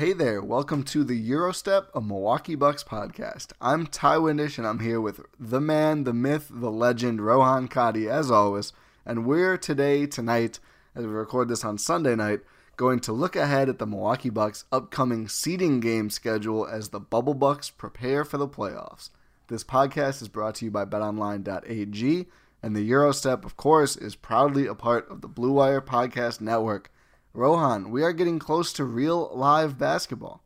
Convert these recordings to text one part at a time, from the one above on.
Hey there, welcome to the Eurostep, a Milwaukee Bucks podcast. I'm Ty Windish, and I'm here with the man, the myth, the legend, Rohan Kadi, as always. And we're today, tonight, as we record this on Sunday night, going to look ahead at the Milwaukee Bucks' upcoming seeding game schedule as the Bubble Bucks prepare for the playoffs. This podcast is brought to you by betonline.ag, and the Eurostep, of course, is proudly a part of the Blue Wire Podcast Network. Rohan, we are getting close to real live basketball.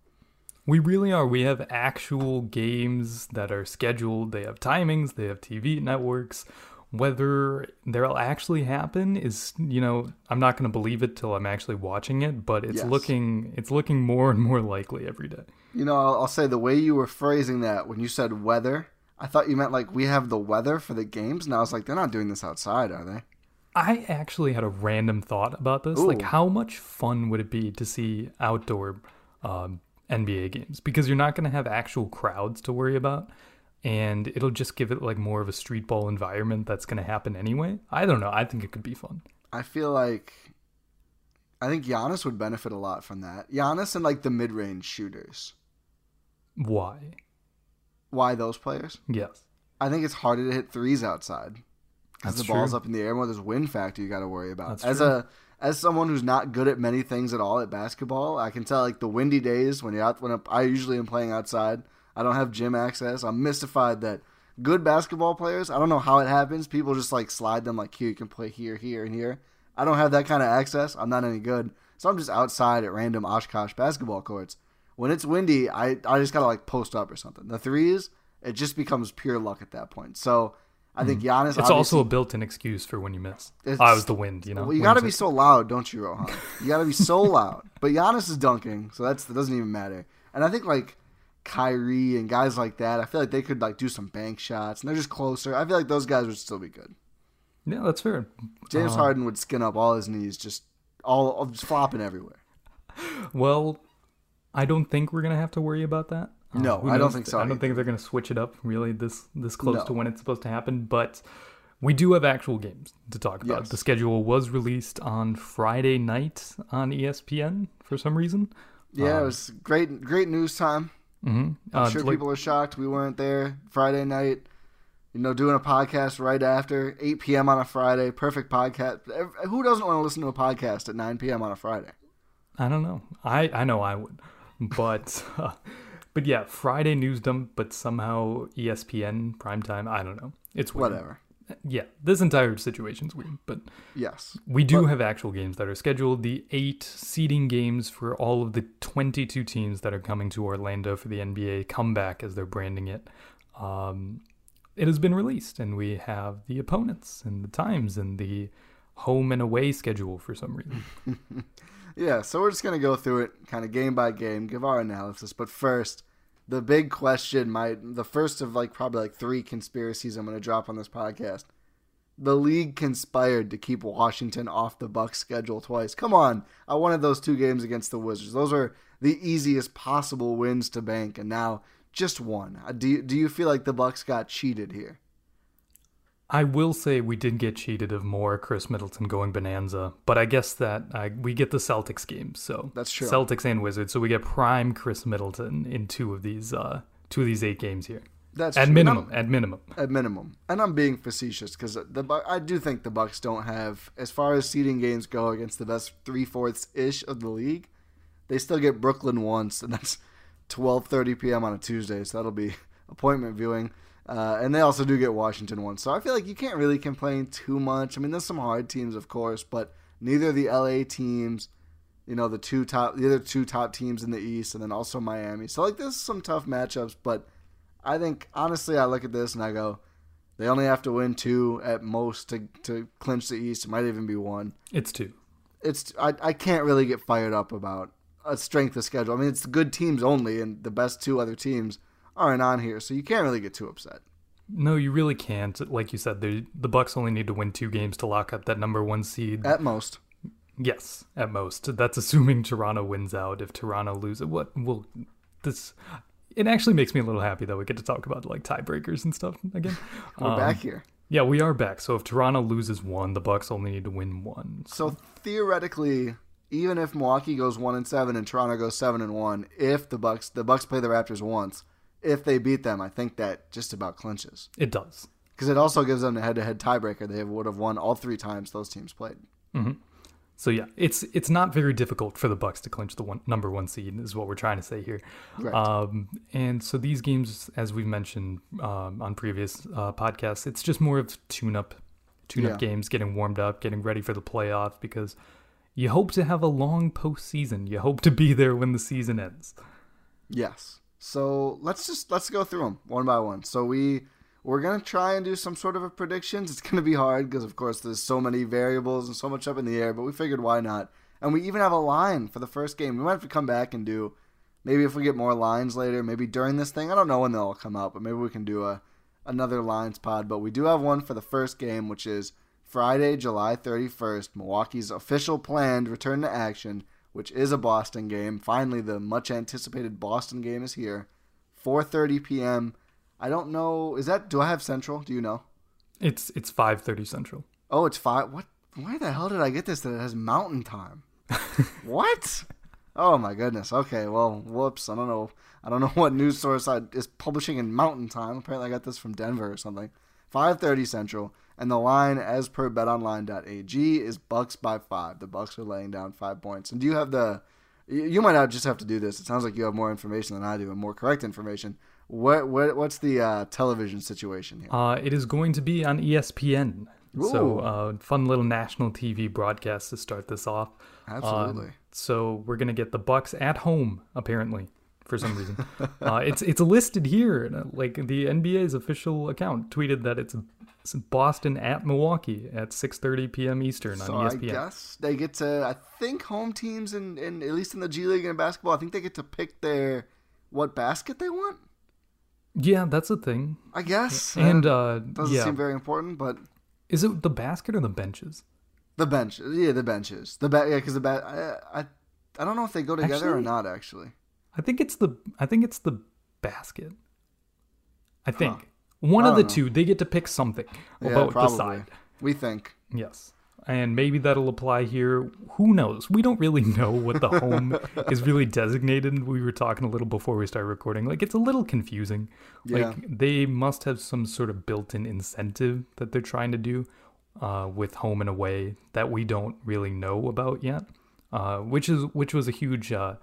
We really are. We have actual games that are scheduled. They have timings, they have TV networks. Whether they'll actually happen is, you know, I'm not going to believe it till I'm actually watching it, but it's Yes. looking it's looking more and more likely every day. You know, I'll, I'll say the way you were phrasing that when you said weather, I thought you meant like we have the weather for the games, and I was like, they're not doing this outside, are they? I actually had a random thought about this. Like, how much fun would it be to see outdoor um, NBA games? Because you're not going to have actual crowds to worry about, and it'll just give it like more of a street ball environment that's going to happen anyway. I don't know. I think it could be fun. I feel like I think Giannis would benefit a lot from that. Giannis and like the mid-range shooters. Why? Why those players? Yes. I think it's harder to hit threes outside because the ball's true. up in the air more. There's wind factor you got to worry about. That's as true. a as someone who's not good at many things at all at basketball, I can tell like the windy days when you're out when I usually am playing outside. I don't have gym access. I'm mystified that good basketball players. I don't know how it happens. People just like slide them like here you can play here, here, and here. I don't have that kind of access. I'm not any good, so I'm just outside at random Oshkosh basketball courts. When it's windy, I I just gotta like post up or something. The threes, it just becomes pure luck at that point. So I think Giannis. Mm-hmm. It's also a built-in excuse for when you miss. It's- oh, it was the wind, you know. well, you got to be so loud, don't you, Rohan? You got to be so loud. But Giannis is dunking, so that's that doesn't even matter. And I think like Kyrie and guys like that, I feel like they could like do some bank shots, and they're just closer. I feel like those guys would still be good. Yeah, that's fair. James Uh, Harden would skin up all his knees, just all, all just flopping everywhere. Well, I don't think we're gonna have to worry about that. Uh, No, who I don't think so I don't think they're gonna switch it up really this this close No. to when it's supposed to happen. But we do have actual games to talk about. Yes. The schedule was released on Friday night on ESPN for some reason. Yeah, it was great, great news time. hmm I'm sure people are shocked we weren't there Friday night. You know, doing a podcast right after 8 p.m. on a Friday, perfect podcast. Who doesn't want to listen to a podcast at 9 p.m. on a Friday? I don't know. I I know I would, but uh, but yeah, Friday news dump, but somehow ESPN primetime. I don't know. It's weird. Whatever. Yeah, this entire situation's weird, but Yes. we do have actual games that are scheduled. The eight seeding games for all of the 22 teams that are coming to Orlando for the NBA comeback, as they're branding it. Um, it has been released, and we have the opponents and the times and the home and away schedule for some reason. Yeah, so we're just going to go through it kind of game by game, give our analysis. But first, the big question, my the first of like probably like three conspiracies I'm going to drop on this podcast. The league conspired to keep Washington off the Bucks schedule twice. Come on. I wanted those two games against the Wizards. Those are the easiest possible wins to bank and now just one. Uh, Do you, do you feel like the Bucks got cheated here? I will say we did get cheated of more Khris Middleton going bonanza, but I guess that uh, we get the Celtics games, so That's true. Celtics and Wizards, so we get prime Khris Middleton in two of these uh, two of these eight games here. That's at true. Minimum, at minimum. at minimum. And I'm being facetious because the I do think the Bucks don't have, as far as seeding games go against the best three fourths ish of the league, they still get Brooklyn once, and that's 12:30 p.m. on a Tuesday, so that'll be appointment viewing. Uh, and they also do get Washington once, so I feel like you can't really complain too much. I mean, there's some hard teams, of course, but neither the LA teams, you know, the two top, the other two top teams in the East, and then also Miami. So like, there's some tough matchups, but I think honestly, I look at this and I go, they only have to win two at most to to clinch the East. It might even be one. It's two. It's I I can't really get fired up about a strength of schedule. I mean, it's the good teams only, and the best two other teams aren't on here, so you can't really get too upset. No, you really can't. Like you said, the the Bucks only need to win two games to lock up that number one seed. At most, yes, at most. That's assuming Toronto wins out. If Toronto loses, what? will this. It actually makes me a little happy that we get to talk about like tiebreakers and stuff again. we're Um, back here. Yeah, we are back. So if Toronto loses one, the Bucks only need to win one. So theoretically, even if Milwaukee goes one and seven and Toronto goes seven and one, if the Bucks the Bucks play the Raptors once, if they beat them, I think that just about clinches. It does. Because it also gives them a head-to-head tiebreaker. They would have won all three times those teams played. So yeah, it's it's not very difficult for the Bucks to clinch the one number one seed is what we're trying to say here. Right. Um, and so these games, as we've mentioned um, on previous uh, podcasts, it's just more of tune-up, tune-up Yeah. games, getting warmed up, getting ready for the playoffs because you hope to have a long postseason. You hope to be there when the season ends. Yes. So let's just let's go through them one by one. So we we're gonna try and do some sort of a predictions. It's gonna be hard because of course there's so many variables and so much up in the air. But we figured why not? And we even have a line for the first game. We might have to come back and do maybe if we get more lines later, maybe during this thing. I don't know when they'll all come out, but maybe we can do a another lines pod. But we do have one for the first game, which is Friday, July 31st. Milwaukee's official planned return to action, which is a Boston game. Finally, the much anticipated Boston game is here. 4:30 p.m. I don't know. Is that? Do I have Central? Do you know? It's it's five thirty Central. Oh, it's five. What? Why the hell did I get this? That it has Mountain Time. what? Oh my goodness. Okay. Well, whoops. I don't know. I don't know what news source I, is publishing in Mountain Time. Apparently, I got this from Denver or something. 5:30 Central, and the line, as per BetOnline.ag, is Bucks by five. The Bucks are laying down five points. And do you have the? You might not just have to do this. It sounds like you have more information than I do, and more correct information. What what what's the uh, television situation here? Uh, it is going to be on ESPN. So, Ooh. uh, fun little national TV broadcast to start this off. Absolutely. Um, so we're gonna get the Bucks at home, apparently, for some reason. uh, it's it's listed here, like the NBA's official account tweeted that it's Boston at Milwaukee at 6:30 p.m. Eastern So on E I ESPN. guess they get to. I think home teams, and in, at least in the G League and basketball, I think they get to pick their what basket they want. Yeah, that's a thing. I guess. And Uh, doesn't yeah, seem very important, but Is it the basket or the benches? The bench, yeah, the benches. The ba- yeah, because the ba- I, I, I don't know if they go together or not. Actually, I think it's the I think it's the basket. I think Huh. One of the know. two. They get to pick something yeah, about the side. We think. Yes. And maybe that'll apply here. Who knows? We don't really know what the home is really designated. We were talking a little before we started recording. Like, it's a little confusing. Yeah. Like, they must have some sort of built in incentive that they're trying to do uh, with home and away that we don't really know about yet. Uh, which is which was a huge uh,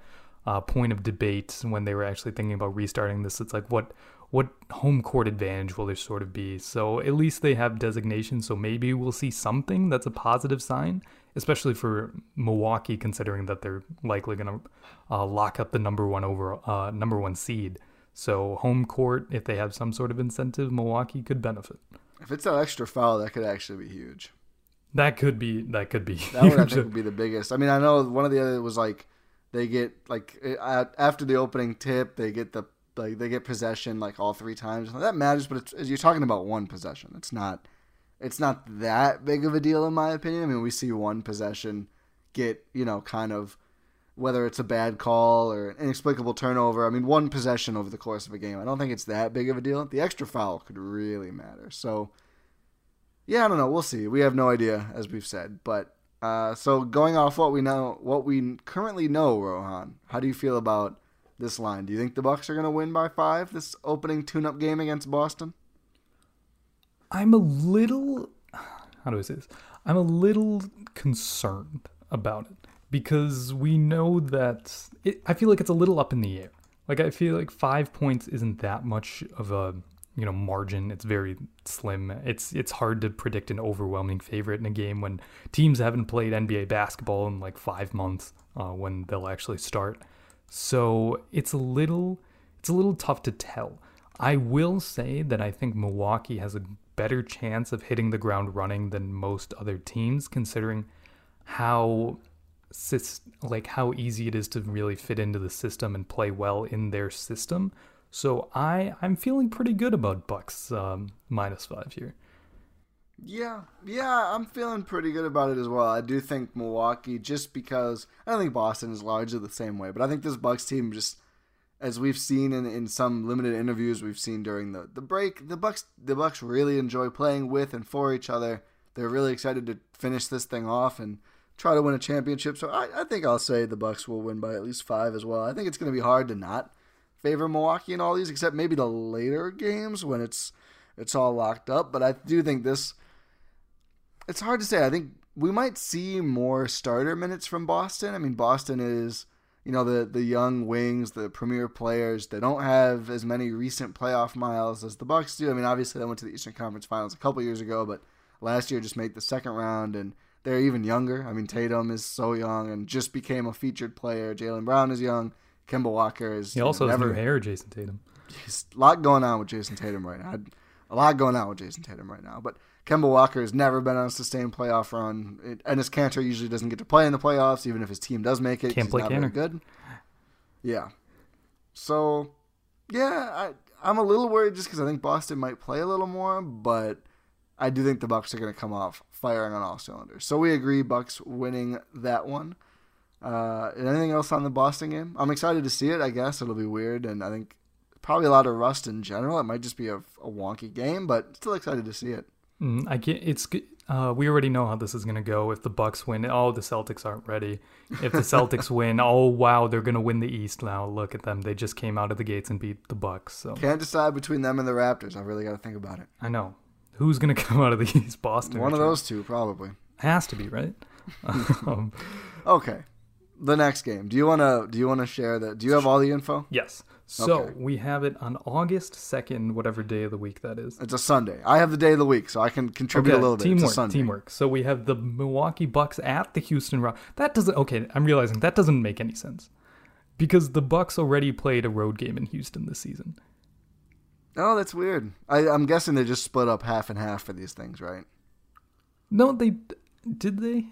uh, point of debate when they were actually thinking about restarting this. It's like what what home court advantage will there sort of be? So at least they have designation. So maybe we'll see something that's a positive sign, especially for Milwaukee, considering that they're likely going to uh, lock up the number one over uh, number one seed. So home court, if they have some sort of incentive, Milwaukee could benefit. If it's an extra foul, that could actually be huge. That could be that could be That would I think would be the biggest. I mean, I know one of the other was like they get like uh, after the opening tip, they get the like they get possession like all three times. That matters, but you're talking about one possession. It's not it's not that big of a deal in my opinion. I mean, we see one possession get you know kind of whether it's a bad call or an inexplicable turnover. I mean, one possession over the course of a game. I don't think it's that big of a deal. The extra foul could really matter. So yeah, I don't know. We'll see. We have no idea, as we've said. But uh, so going off what we know, what we currently know, Rohan, how do you feel about this line? Do you think the Bucks are going to win by five this opening tune-up game against Boston? I'm a little how do I say this? I'm a little concerned about it because we know that it, I feel like it's a little up in the air. Like I feel like 5 points isn't that much of a, you know, margin. It's very slim. It's it's hard to predict an overwhelming favorite in a game when teams haven't played NBA basketball in like 5 months uh, when they'll actually start. So, it's a little it's a little tough to tell. I will say that I think Milwaukee has a better chance of hitting the ground running than most other teams, considering how like how easy it is to really fit into the system and play well in their system. So I I'm feeling pretty good about Bucks um, minus five here. Yeah, yeah, I'm feeling pretty good about it as well. I do think Milwaukee, just because I don't think Boston is largely the same way, but I think this Bucks team just, as we've seen in, in some limited interviews we've seen during the, the break, the Bucks the Bucks really enjoy playing with and for each other. They're really excited to finish this thing off and try to win a championship. So I, I think I'll say the Bucks will win by at least five as well. I think it's going to be hard to not favor Milwaukee in all these, except maybe the later games when it's it's all locked up. But I do think this it's hard to say. I think we might see more starter minutes from Boston. I mean, Boston is, you know, the the young wings, the premier players. They don't have as many recent playoff miles as the Bucks do. I mean, obviously they went to the Eastern Conference Finals a couple years ago, but last year just made the second round, and they're even younger. I mean, Tatum is so young and just became a featured player. Jaylen Brown is young. Kemba Walker is He also has never new hair, Jayson Tatum. He's a lot going on with Jayson Tatum right now. A lot going on with Jayson Tatum right now. But Kemba Walker has never been on a sustained playoff run. It, and his Kanter usually doesn't get to play in the playoffs, even if his team does make it. Can't he's play not Kanter. good. Yeah. So, yeah, I, I'm a little worried just because I think Boston might play a little more, but I do think the Bucks are going to come off firing on all cylinders. So we agree, Bucks winning that one. Uh, anything else on the Boston game? I'm excited to see it. I guess it'll be weird, and I think probably a lot of rust in general. It might just be a, a wonky game, but still excited to see it. Mm, I can't. It's uh, we already know how this is gonna go. If the Bucks win, oh, the Celtics aren't ready. If the Celtics win, oh wow, they're gonna win the East now. Look at them. They just came out of the gates and beat the Bucks. So Can't decide between them and the Raptors. I really got to think about it. I know who's gonna come out of the East. Boston. One of those two, probably. has to be right. um, Okay, the next game. Do you wanna do you wanna share that? Do you have all the info? yes. So Okay. we have it on August second, whatever day of the week that is. It's a Sunday. I have the day of the week, so I can contribute a little bit. Teamwork, it's a Sunday. teamwork. So we have the Milwaukee Bucks at the Houston Rock. That doesn't. Okay, I'm realizing that doesn't make any sense because the Bucks already played a road game in Houston this season. Oh, that's weird. I, I'm guessing they just split up half and half for these things, right? No, they did they?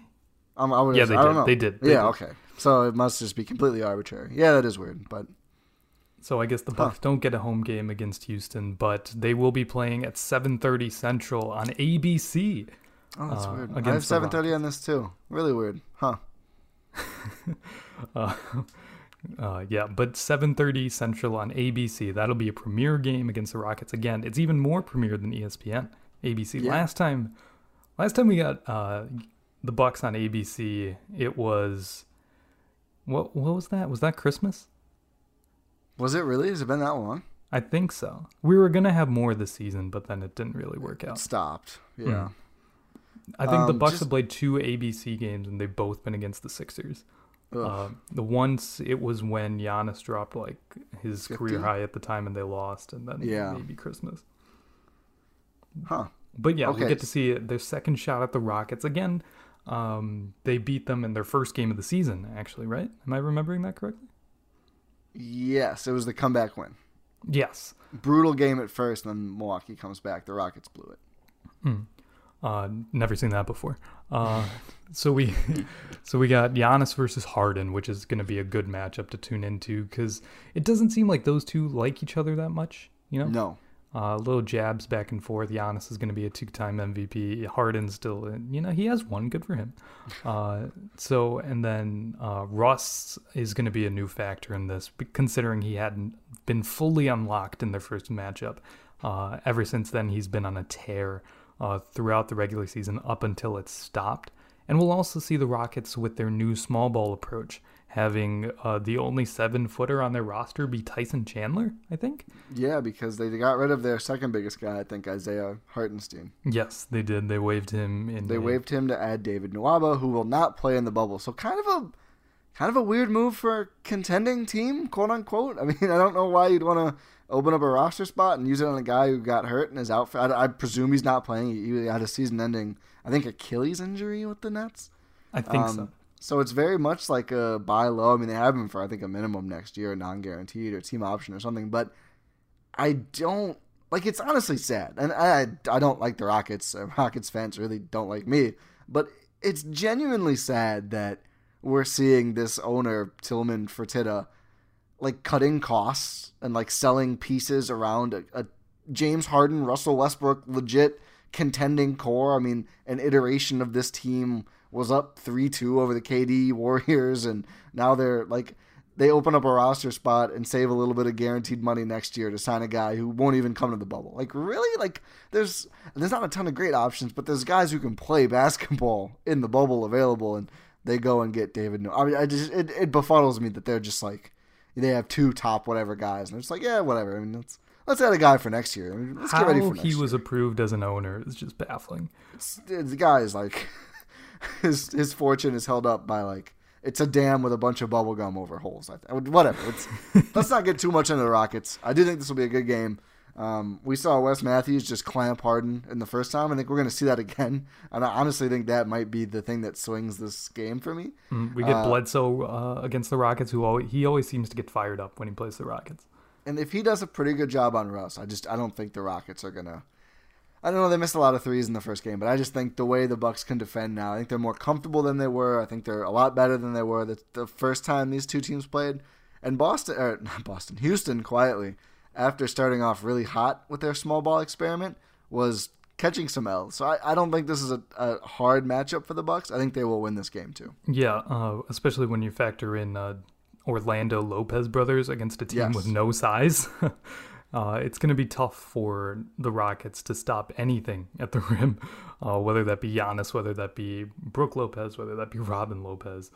Um, I would, Yeah, they I don't did. They did. They yeah, did. okay. So it must just be completely arbitrary. Yeah, that is weird, but So I guess the Bucks huh. don't get a home game against Houston, but they will be playing at 7:30 Central on ABC. Oh, that's uh, weird. I have 7:30 on this too. Really weird, huh? uh, uh, yeah, but 7:30 Central on ABC. That'll be a premier game against the Rockets. Again, it's even more premier than ESPN. ABC. Yeah. Last time, last time we got uh, the Bucks on ABC, it was what? What was that? Was that Christmas? Was it really? Has it been that long? I think so. We were gonna have more this season, but then it didn't really work out. It stopped. Yeah. Hmm. I think um, the Bucks just, have played two ABC games and they've both been against the Sixers. Uh, the once it was when Giannis dropped like his 50? career high at the time and they lost, and then yeah. maybe Christmas. Huh. But yeah, okay. we get to see their second shot at the Rockets again. Um, they beat them in their first game of the season, actually, right? Am I remembering that correctly? Yes, it was the comeback win. Yes. Brutal game at first, then Milwaukee comes back. The Rockets blew it. Hmm. Uh, never seen that before. Uh, so we, so we got Giannis versus Harden, which is going to be a good matchup to tune into because it doesn't seem like those two like each other that much. You know? No. Uh, little jabs back and forth. Giannis is going to be a two-time MVP. Harden still, you know, he has one. Good for him. Uh, so, and then uh, Russ is going to be a new factor in this, considering he hadn't been fully unlocked in their first matchup. Uh, ever since then, he's been on a tear uh, throughout the regular season up until it stopped. And we'll also see the Rockets with their new small ball approach, having uh, the only seven footer on their roster be Tyson Chandler, I think. Yeah, because they got rid of their second biggest guy, I think, Isaiah Hartenstein. Yes, they did. They waived him in. They a... waived him to add David Nwaba, who will not play in the bubble. So kind of a kind of a weird move for a contending team, quote unquote. I mean, I don't know why you'd want to open up a roster spot and use it on a guy who got hurt in his outfit. I, I presume he's not playing. He had a season-ending, I think, Achilles injury with the Nets. I think um, so. So it's very much like a buy low. I mean, they have him for I think a minimum next year, non-guaranteed or team option or something. But I don't like. It's honestly sad, and I I don't like the Rockets. Rockets fans really don't like me, but it's genuinely sad that we're seeing this owner Tillman Fertitta like cutting costs and like selling pieces around a, a James Harden, Russell Westbrook, legit contending core. I mean, an iteration of this team was up 3 2 over the KD Warriors, and now they're like, they open up a roster spot and save a little bit of guaranteed money next year to sign a guy who won't even come to the bubble. Like, really? Like, there's there's not a ton of great options, but there's guys who can play basketball in the bubble available, and they go and get David. No, I mean, I just it, it befuddles me that they're just like they have two top whatever guys, and they're just like, yeah, whatever. I mean, let's let's add a guy for next year. I mean, let's How get ready for next he was year. approved as an owner is just baffling. It's, the guy is like his his fortune is held up by like it's a dam with a bunch of bubble gum over holes. I Whatever. It's, let's not get too much into the Rockets. I do think this will be a good game. Um, we saw Wes Matthews just clamp Harden in the first time. I think we're going to see that again. And I honestly think that might be the thing that swings this game for me. Mm, we get uh, Bledsoe uh, against the Rockets, who always, he always seems to get fired up when he plays the Rockets. And if he does a pretty good job on Russ, I just I don't think the Rockets are gonna. I don't know. They missed a lot of threes in the first game, but I just think the way the Bucks can defend now, I think they're more comfortable than they were. I think they're a lot better than they were the, the first time these two teams played. And Boston, or not Boston, Houston, quietly after starting off really hot with their small ball experiment, was catching some L's. So I, I don't think this is a, a, hard matchup for the Bucks. I think they will win this game too. Yeah, uh, especially when you factor in uh, Orlando Lopez brothers against a team yes. with no size. uh, it's going to be tough for the Rockets to stop anything at the rim, uh, whether that be Giannis, whether that be Brook Lopez, whether that be Robin Lopez.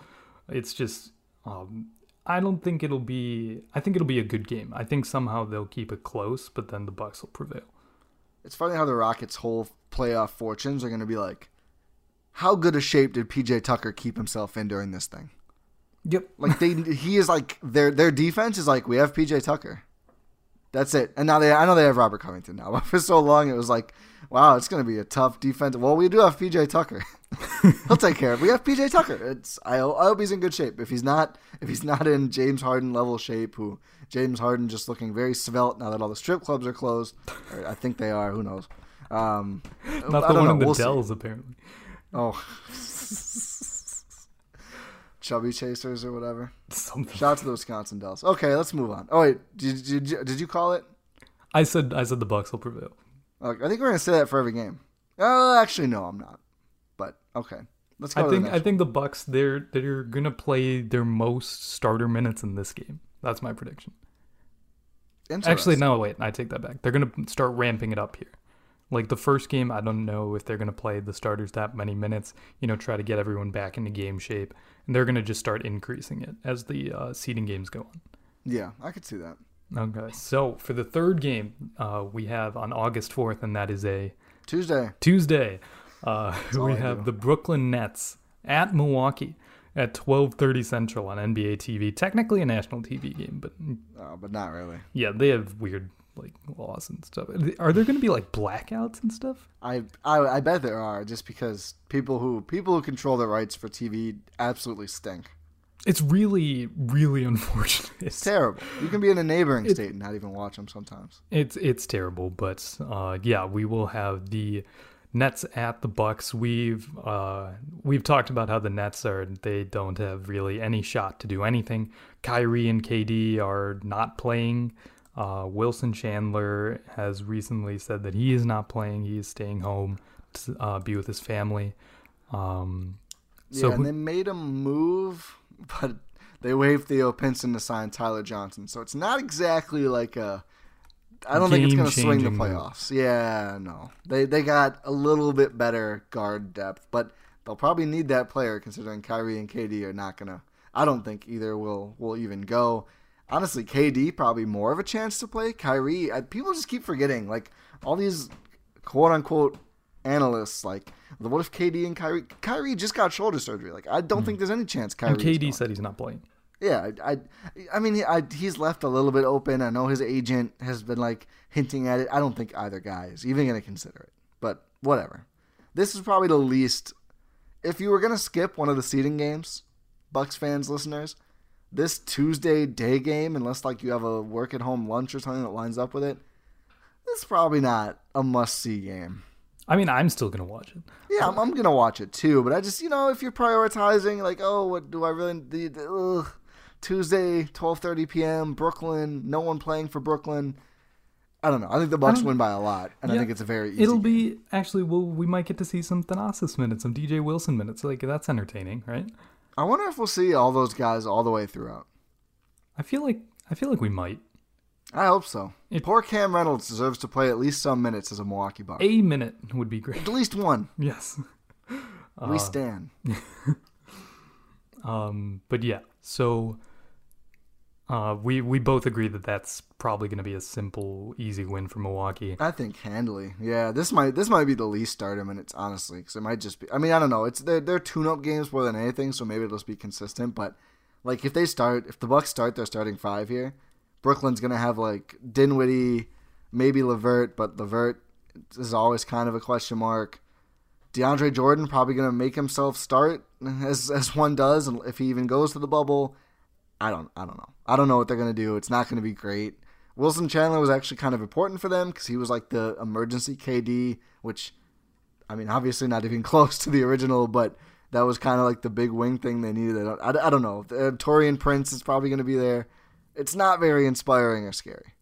It's just um, I don't think it'll be. I think it'll be a good game. I think somehow they'll keep it close, but then the Bucks will prevail. It's funny how the Rockets' whole playoff fortunes are going to be like, how good a shape did PJ Tucker keep himself in during this thing? Yep. Like they, he is like their their defense is like we have PJ Tucker. That's it. And now they, I know they have Robert Covington now, but for so long it was like, wow, it's going to be a tough defense. Well, we do have PJ Tucker. He'll take care of. It. We have PJ Tucker. It's I, I hope he's in good shape. If he's not, if he's not in James Harden level shape, who James Harden just looking very svelte now that all the strip clubs are closed. I think they are. Who knows? Um, not the one know. in the we'll Dells, see. apparently. Oh. chubby chasers or whatever. Something. Shout out to the Wisconsin Dells. Okay, let's move on. Oh wait, did, did, you- did you call it? I said I said the Bucks will prevail. Like, I think we're gonna say that for every game. Oh, actually, no, I'm not. But okay, let's go. I think the I think the Bucks they're they're gonna play their most starter minutes in this game. That's my prediction. Actually, no, wait, I take that back. They're gonna start ramping it up here. Like the first game, I don't know if they're gonna play the starters that many minutes. You know, try to get everyone back into game shape, and they're gonna just start increasing it as the uh, seeding games go on. Yeah, I could see that. Okay, so for the third game, uh, we have on August fourth, and that is a Tuesday. Tuesday. Uh, we I have do. the Brooklyn Nets at Milwaukee at 12:30 Central on NBA TV. Technically a national TV game, but Uh, but not really. yeah, they have weird like laws and stuff. Are there going to be like blackouts and stuff? I, I I bet there are just because people who people who control the rights for TV absolutely stink. It's really, really unfortunate. It's terrible. You can be in a neighboring state and not even watch them sometimes. It's it's terrible, but uh, yeah, we will have the Nets at the Bucks. We've uh, we've talked about how the Nets are they don't have really any shot to do anything. Kyrie and KD are not playing. Uh, Wilson Chandler has recently said that he is not playing. He is staying home to uh, be with his family. Um, so yeah, and they made him move, but they waived Theo Pinson to sign Tyler Johnson. So it's not exactly like a. I don't think it's going to swing the Game-changing move. playoffs. Yeah, no. They they got a little bit better guard depth, but they'll probably need that player considering Kyrie and KD are not going to. I don't think either will will even go. Honestly, KD probably more of a chance to play. Kyrie, I, people just keep forgetting like all these quote unquote analysts like what if KD and Kyrie Kyrie just got shoulder surgery like I don't think there's any chance Kyrie Hmm. and KD said he's not playing. yeah I, I I mean I, he's left a little bit open I know his agent has been like hinting at it I don't think either guy is even going to consider it but whatever this is probably the least if you were going to skip one of the seeding games Bucks fans listeners this Tuesday day game unless like you have a work at home lunch or something that lines up with it this is probably not a must see game I mean, I'm still gonna watch it. yeah, I'm, I'm gonna watch it too. But I just, you know, if you're prioritizing, like, oh, what do I really need? Ugh, Tuesday, 12:30 p.m. Brooklyn. No one playing for Brooklyn. I don't know. I think the Bucks win by a lot, and I think it's a very easy. It'll game. be actually. Well, we might get to see some Thanasis minutes, some DJ Wilson minutes. Like that's entertaining, right? I wonder if we'll see all those guys all the way throughout. I feel like I feel like we might. I hope so. It- Poor Cam Reynolds deserves to play at least some minutes as a Milwaukee Buck. A minute would be great. At least one. Yes. Uh, we stand. Um. But yeah. So. Uh, we we both agree that that's probably going to be a simple, easy win for Milwaukee. I think handily. Yeah, this might this might be the least starter minutes, honestly, because it might just be. I mean, I don't know. It's they're, they're tune-up games more than anything, so maybe it'll just be consistent. But like, if they start, if the Bucks start their starting five here, Brooklyn's gonna have like Dinwiddie, maybe Levert, but Levert is always kind of a question mark. DeAndre Jordan probably gonna make himself start as as one does, and if he even goes to the bubble, I don't I don't know. I don't know what they're gonna do. It's not gonna be great. Wilson Chandler was actually kind of important for them because he was like the emergency KD, which I mean obviously not even close to the original, but that was kind of like the big wing thing they needed. I, I, I don't know. Uh, Taurean Prince is probably gonna be there. It's not very inspiring or scary.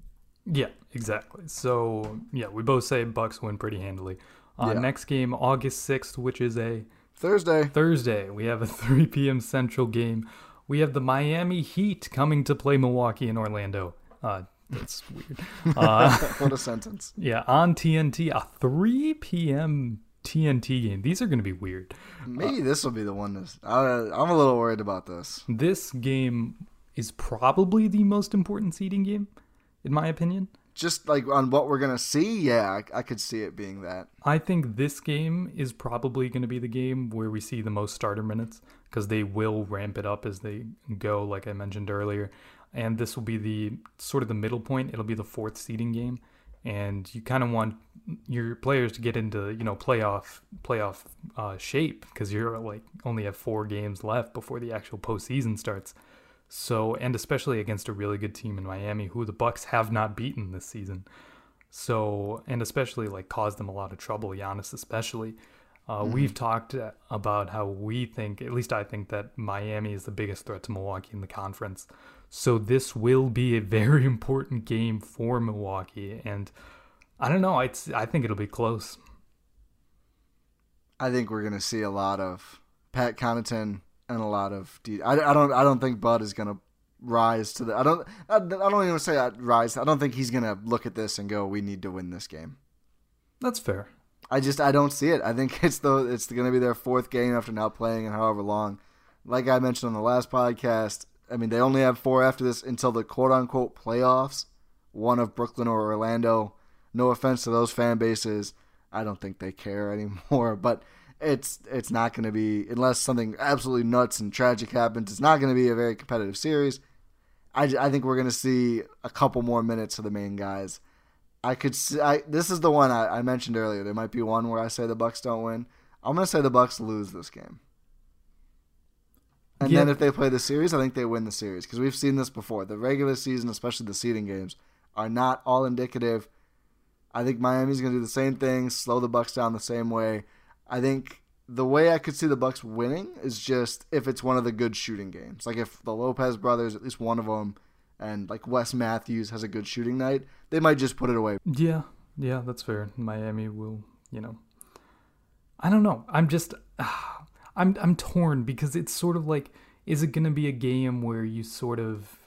Yeah, exactly. So yeah, we both say Bucks win pretty handily. Uh, Yeah. Next game, August sixth, which is a Thursday. Thursday, we have a 3 p.m. Central game. We have the Miami Heat coming to play Milwaukee and Orlando. Uh, that's weird. Uh, what a sentence. yeah, on TNT, a 3 p.m. TNT game. These are going to be weird. Maybe this will be the one. That's, I, I'm a little worried about this. This game is probably the most important seeding game, in my opinion. Just like on what we're gonna see, yeah, I, I could see it being that. I think this game is probably going to be the game where we see the most starter minutes because they will ramp it up as they go, like I mentioned earlier. And this will be the sort of the middle point. It'll be the fourth seeding game, and you kind of want your players to get into you know playoff playoff uh, shape because you're like only have four games left before the actual postseason starts. So and especially against a really good team in Miami, who the Bucks have not beaten this season. So, and especially like caused them a lot of trouble, Giannis especially. Uh, We've talked about how we think, at least I think, that Miami is the biggest threat to Milwaukee in the conference. So this will be a very important game for Milwaukee, and I don't know. I I think it'll be close. I think we're gonna see a lot of Pat Connaughton and a lot of. D- I, I don't. I don't think Bud is gonna rise to the. I don't. I, I don't even say that rise. I don't think he's gonna look at this and go, "We need to win this game." That's fair. I just I don't see it. I think it's the it's going to be their fourth game after now playing in however long. Like I mentioned on the last podcast, I mean they only have four after this until the quote unquote playoffs. One of Brooklyn or Orlando. No offense to those fan bases, I don't think they care anymore. But it's it's not going to be unless something absolutely nuts and tragic happens. It's not going to be a very competitive series. I, I think we're going to see a couple more minutes of the main guys. I could see. I, this is the one I, I mentioned earlier. There might be one where I say the Bucks don't win. I'm going to say the Bucks lose this game. And Yeah. then if they play the series, I think they win the series because we've seen this before. The regular season, especially the seeding games, are not all indicative. I think Miami's going to do the same thing, slow the Bucks down the same way. I think the way I could see the Bucks winning is just if it's one of the good shooting games, like if the Lopez brothers, at least one of them, and like Wes Matthews has a good shooting night, they might just put it away. Yeah, yeah, that's fair. Miami will, you know. I don't know. I'm just I'm I'm torn because it's sort of like is it going to be a game where you sort of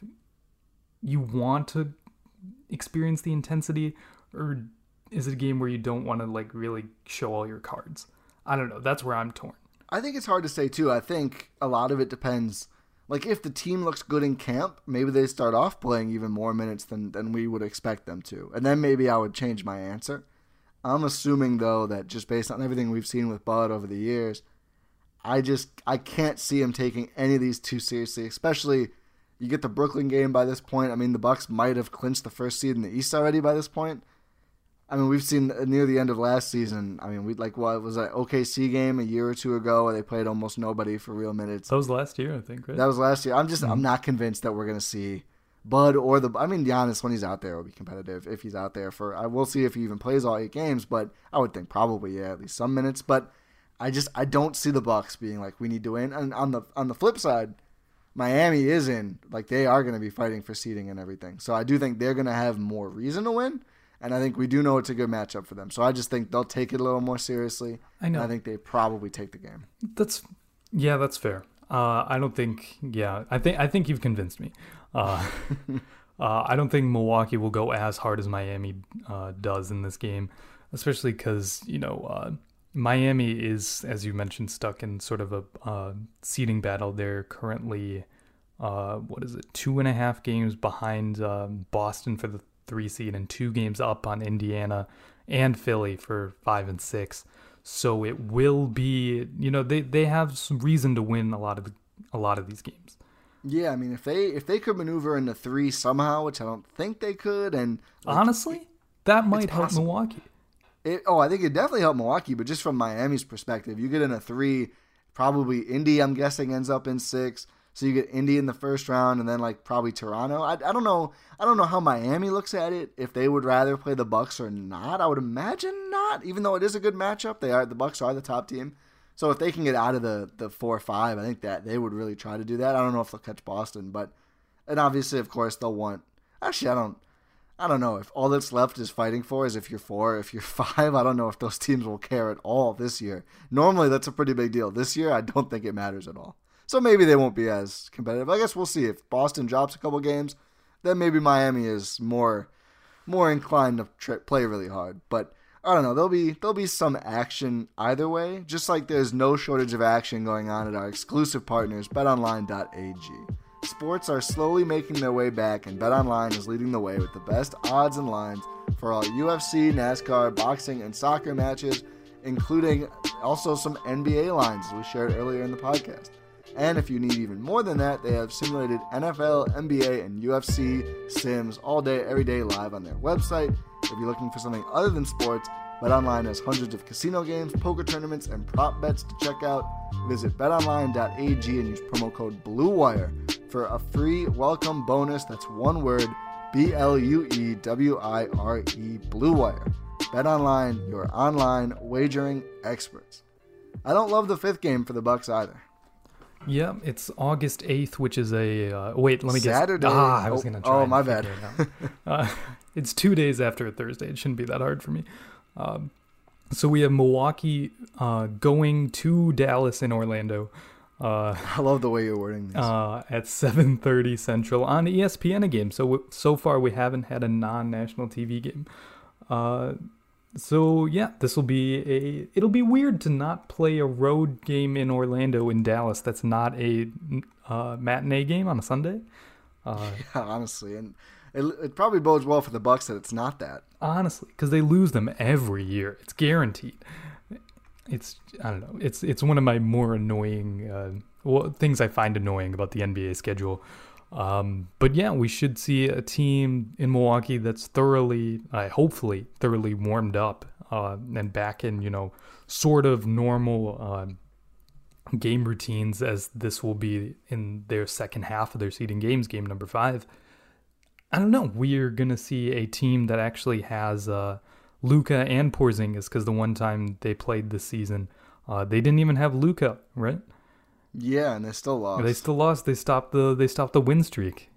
you want to experience the intensity or is it a game where you don't want to like really show all your cards? I don't know. That's where I'm torn. I think it's hard to say too. I think a lot of it depends. Like if the team looks good in camp, maybe they start off playing even more minutes than than we would expect them to, and then maybe I would change my answer. I'm assuming though that just based on everything we've seen with Bud over the years, I just I can't see him taking any of these too seriously. Especially you get the Brooklyn game by this point. I mean the Bucks might have clinched the first seed in the East already by this point. I mean, we've seen near the end of last season. I mean, we like what was that OKC game a year or two ago where they played almost nobody for real minutes. That was last year, I think, right? That was last year. I'm just I'm mm-hmm. not convinced that we're gonna see Bud or the. I mean, Giannis when he's out there will be competitive if he's out there for. I will see if he even plays all eight games, but I would think probably yeah at least some minutes. But I just I don't see the Bucks being like we need to win. And on the on the flip side, Miami is in like they are gonna be fighting for seeding and everything. So I do think they're gonna have more reason to win. And I think we do know it's a good matchup for them. So I just think they'll take it a little more seriously. I know. I think they probably take the game. That's yeah, that's fair. Uh, I don't think. Yeah, I think I think you've convinced me. Uh, uh, I don't think Milwaukee will go as hard as Miami uh, does in this game, especially because you know uh, Miami is, as you mentioned, stuck in sort of a uh, seeding battle. They're currently uh, what is it, two and a half games behind um, Boston for the three seed, and two games up on Indiana and Philly for five and six. So it will be, you know, they, they have some reason to win a lot of the, a lot of these games. Yeah, I mean, if they if they could maneuver into three somehow, which I don't think they could, and like, Honestly, that might help possible. Milwaukee. it, oh, I think it definitely helped Milwaukee. But just from Miami's perspective, you get in a three, probably Indy. I'm guessing ends up in six. So you get Indy in the first round, and then like probably Toronto. I, I don't know. I don't know how Miami looks at it. If they would rather play the Bucks or not, I would imagine not. Even though it is a good matchup, they are the Bucks are the top team. So if they can get out of the the four five, I think that they would really try to do that. I don't know if they'll catch Boston, but and obviously, of course, they'll want. Actually, I don't. I don't know if all that's left is fighting for is if you're four, if you're five. I don't know if those teams will care at all this year. Normally, that's a pretty big deal. This year, I don't think it matters at all. So maybe they won't be as competitive. I guess we'll see if Boston drops a couple games, then maybe Miami is more more inclined to tr- play really hard. But I don't know. There'll be there'll be some action either way. Just like there's no shortage of action going on at our exclusive partners, BetOnline.ag. Sports are slowly making their way back, and BetOnline is leading the way with the best odds and lines for all UFC, NASCAR, boxing, and soccer matches, including also some NBA lines, we shared earlier in the podcast. And if you need even more than that, they have simulated NFL, NBA, and UFC sims all day, every day live on their website. If you're looking for something other than sports, BetOnline has hundreds of casino games, poker tournaments, and prop bets to check out. Visit betonline.ag and use promo code BLUEWIRE for a free welcome bonus. That's one word B L U E W I R E BLUEWIRE. BetOnline, your online wagering experts. I don't love the fifth game for the Bucks either. Yeah, it's August 8th, which is a. Uh, wait, let me guess. Saturday. Ah, I was Oh, going to try. oh, my figure it uh, it's two days after a Thursday. It shouldn't be that hard for me. Um, so we have Milwaukee uh, going to Dallas in Orlando uh, I love the way you're wording this. uh, at 7:30 Central on ESPN a game. So so far we haven't had a non-national TV game. So yeah, this will be a. It'll be weird to not play a road game in Orlando in Dallas. That's not a uh, matinee game on a Sunday. Uh, honestly, and it, it probably bodes well for the Bucks that it's not that. honestly, because they lose them every year. It's guaranteed. It's I don't know. It's it's one of my more annoying uh, well, things I find annoying about the NBA schedule. Um, but yeah, we should see a team in Milwaukee that's thoroughly, uh, hopefully, thoroughly warmed up uh, and back in you know sort of normal uh, game routines as this will be in their second half of their seeding games, game number five. I don't know. We're gonna see a team that actually has uh, Luka and Porzingis because the one time they played this season, uh, they didn't even have Luka, right? Yeah, and they still lost. They still lost. They stopped the they stopped the win streak.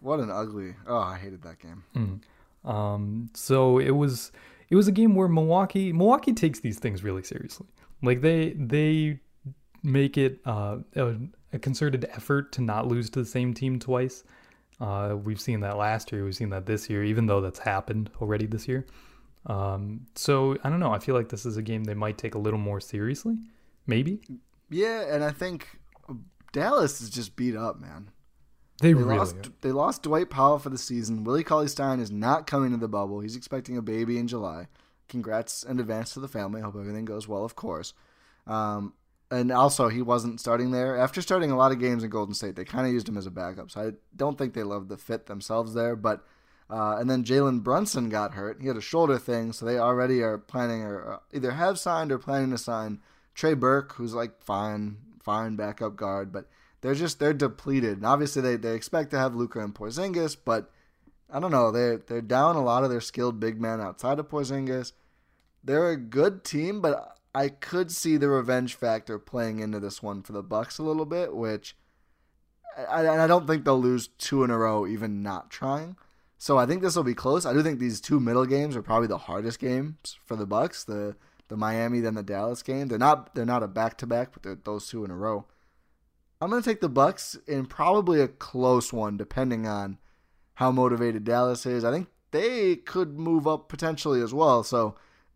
what an ugly. Oh, I hated that game. Um, so it was it was a game where Milwaukee Milwaukee takes these things really seriously. Like they they make it uh, a, a concerted effort to not lose to the same team twice. Uh, we've seen that last year. We've seen that this year, even though that's happened already this year. Um, so I don't know. I feel like this is a game they might take a little more seriously. Maybe Yeah, and I think Dallas is just beat up, man. they, They really lost. are. They lost Dwight Powell for the season. Willie Cauley Stein is not coming to the bubble. He's expecting a baby in July. Congrats in advance to the family. Hope everything goes well, of course. Um, and also, he wasn't starting there after starting a lot of games in Golden State. They kind of used him as a backup, so I don't think they loved the fit themselves there. But uh, and then Jalen Brunson got hurt. He had a shoulder thing, so they already are planning or uh, either have signed or planning to sign Trey Burke, who's like fine, fine backup guard, but they're just they're depleted. And obviously they, they expect to have Luka and Porzingis, but I don't know. They're they're down a lot of their skilled big men outside of Porzingis. They're a good team, but I could see the revenge factor playing into this one for the Bucks a little bit, which I, I I don't think they'll lose two in a row, even not trying. So I think this will be close. I do think these two middle games are probably the hardest games for the Bucks. The the Miami then the Dallas game. They're not they're not a back to back, but they're those two in a row. I'm gonna take the Bucks in probably a close one, depending on how motivated Dallas is. I think they could move up potentially as well. So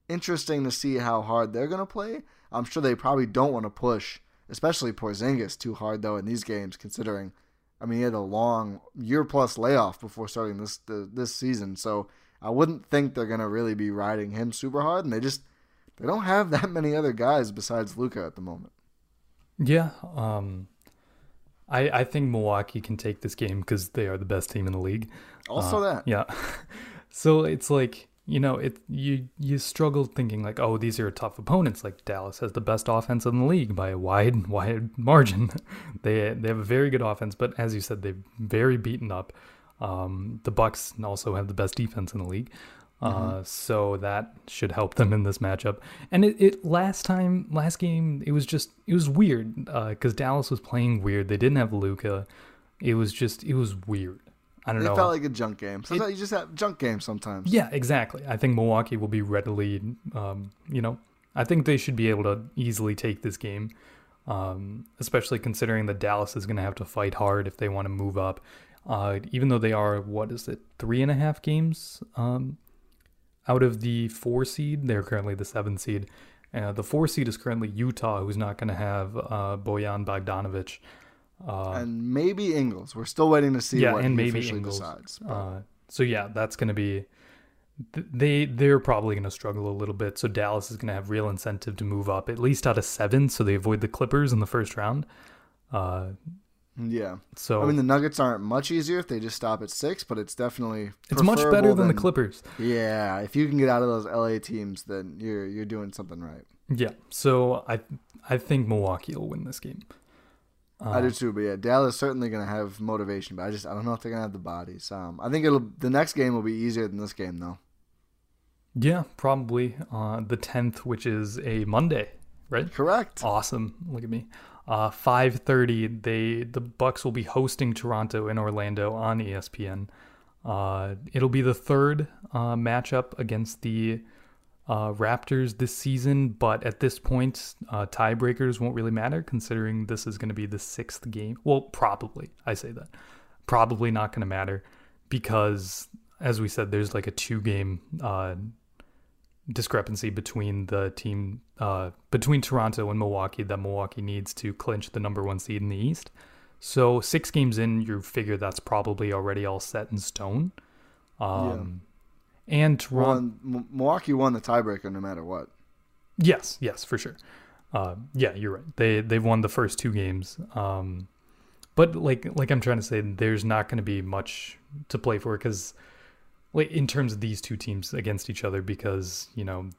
interesting to see how hard they're gonna play. I'm sure they probably don't want to push, especially Porzingis, too hard though in these games, considering. I mean, he had a long year plus layoff before starting this the, this season, so I wouldn't think they're gonna really be riding him super hard, and they just they don't have that many other guys besides Luka at the moment. Yeah. Um, I I think Milwaukee can take this game because they are the best team in the league. Also, Uh, that Yeah. so it's like you know it you you struggle thinking like oh these are tough opponents like Dallas has the best offense in the league by a wide wide margin. they they have a very good offense, but as you said they're very beaten up. Um, the Bucks also have the best defense in the league. Uh, so that should help them in this matchup. And it, it last time, last game, it was just it was weird because Dallas was playing weird. They didn't have Luka. It was just it was weird. I don't it know. It felt like a junk game. Sometimes you just have junk games sometimes. Yeah, exactly. I think Milwaukee will be readily, um, you know, I think they should be able to easily take this game, um, especially considering that Dallas is going to have to fight hard if they want to move up. Uh, even though they are, what is it, three and a half games um, out of the four seed, they're currently the seven seed. Uh, the four seed is currently Utah, who's not going to have uh, Bojan Bogdanovic. and maybe Ingles. We're still waiting to see yeah, what and maybe officially Ingles. decides. Uh, so yeah, that's going to be they they're probably going to struggle a little bit. So Dallas is going to have real incentive to move up at least out of seven, so they avoid the Clippers in the first round. Uh, yeah. so I mean, the Nuggets aren't much easier if they just stop at six, but it's definitely it's much better preferable than the Clippers. Yeah, if you can get out of those LA teams, then you're you're doing something right. Yeah, so I I think Milwaukee will win this game. I do too, but yeah, Dallas certainly gonna have motivation, but I just I don't know if they're gonna have the bodies. Um, I think it'll the next game will be easier than this game though. Yeah, probably uh, the tenth, which is a Monday. right? Correct. Awesome. Look at me. Uh, 5:30. They the Bucks will be hosting Toronto in Orlando on ESPN. Uh, it'll be the third uh, matchup against the uh, Raptors this season, but at this point, uh, tiebreakers won't really matter considering this is going to be the sixth game. Well, probably. I say that. Probably not going to matter because, as we said, there's like a two game uh, discrepancy between the team, uh, between Toronto and Milwaukee that Milwaukee needs to clinch the number one seed in the East. So, six games in, you figure that's probably already all set in stone. Um, and Toronto. Won, M- Milwaukee won the tiebreaker no matter what. Yes, yes, for sure. Uh, yeah, you're right. They they've won the first two games. Um, but like like I'm trying to say, there's not going to be much to play for because, in terms of these two teams against each other, because you know,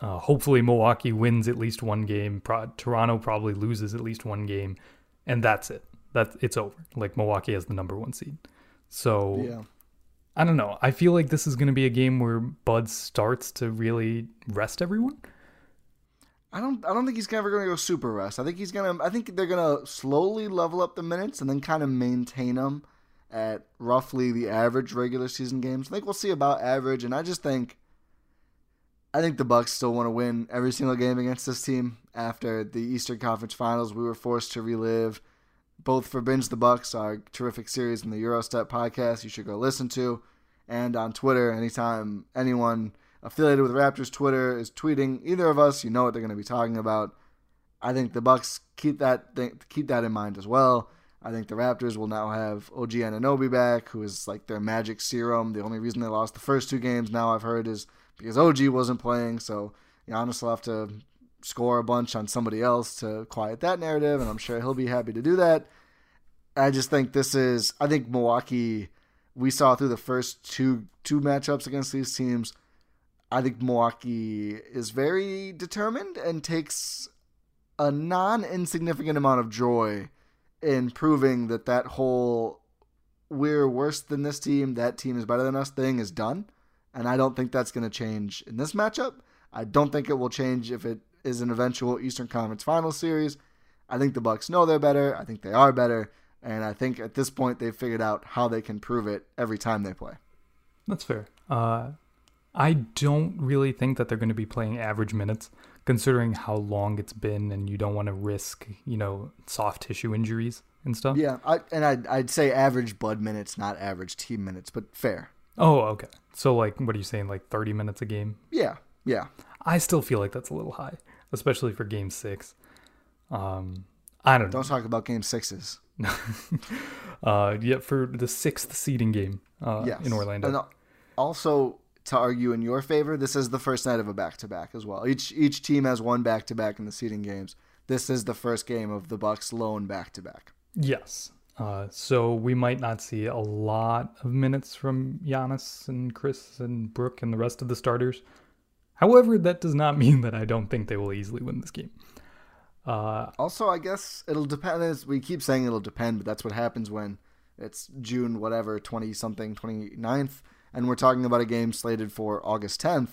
uh, hopefully Milwaukee wins at least one game. Pro- Toronto probably loses at least one game, and that's it. That it's over. Like Milwaukee has the number one seed. So Yeah. I don't know. I feel like this is going to be a game where Bud starts to really rest everyone. I don't. I don't think he's ever going to go super rest. I think he's gonna. I think they're gonna slowly level up the minutes and then kind of maintain them at roughly the average regular season games. I think we'll see about average, and I just think. I think the Bucks still want to win every single game against this team. After the Eastern Conference Finals, we were forced to relive both for Binge the Bucks, our terrific series in the Eurostep podcast. You should go listen to, and on Twitter anytime anyone affiliated with Raptors Twitter is tweeting either of us, you know what they're going to be talking about. I think the Bucks keep that th- keep that in mind as well. I think the Raptors will now have OG Anunoby back, who is like their magic serum. The only reason they lost the first two games now I've heard is because OG wasn't playing. So Giannis will have to score a bunch on somebody else to quiet that narrative, and I'm sure he'll be happy to do that. I just think this is. I think Milwaukee. We saw through the first two two matchups against these teams. I think Milwaukee is very determined and takes a non insignificant amount of joy in proving that that whole we're worse than this team, that team is better than us thing is done. And I don't think that's going to change in this matchup. I don't think it will change if it is an eventual Eastern Conference Final series. I think the Bucks know they're better. I think they are better, and I think at this point they've figured out how they can prove it every time they play. That's fair. Uh, I don't really think that they're going to be playing average minutes, considering how long it's been, and you don't want to risk, you know, soft tissue injuries and stuff. Yeah, I, and I'd, I'd say average Bud minutes, not average team minutes, but fair. Oh, okay. So, like, what are you saying? Like 30 minutes a game? Yeah, yeah. I still feel like that's a little high, especially for game six. Um, I don't know. Don't talk about game sixes. uh, yeah, for the sixth seeding game uh, Yes. in Orlando. And also, to argue in your favor, this is the first night of a back to back as well. Each each team has one back to back in the seeding games. This is the first game of the Bucks' lone back to back. Yes. Uh, so we might not see a lot of minutes from Giannis and Khris and Brook and the rest of the starters. However, that does not mean that I don't think they will easily win this game. Uh, Also, I guess it'll depend. As we keep saying it'll depend, but that's what happens when it's June, whatever, 20 something, 29th, and we're talking about a game slated for August 10th.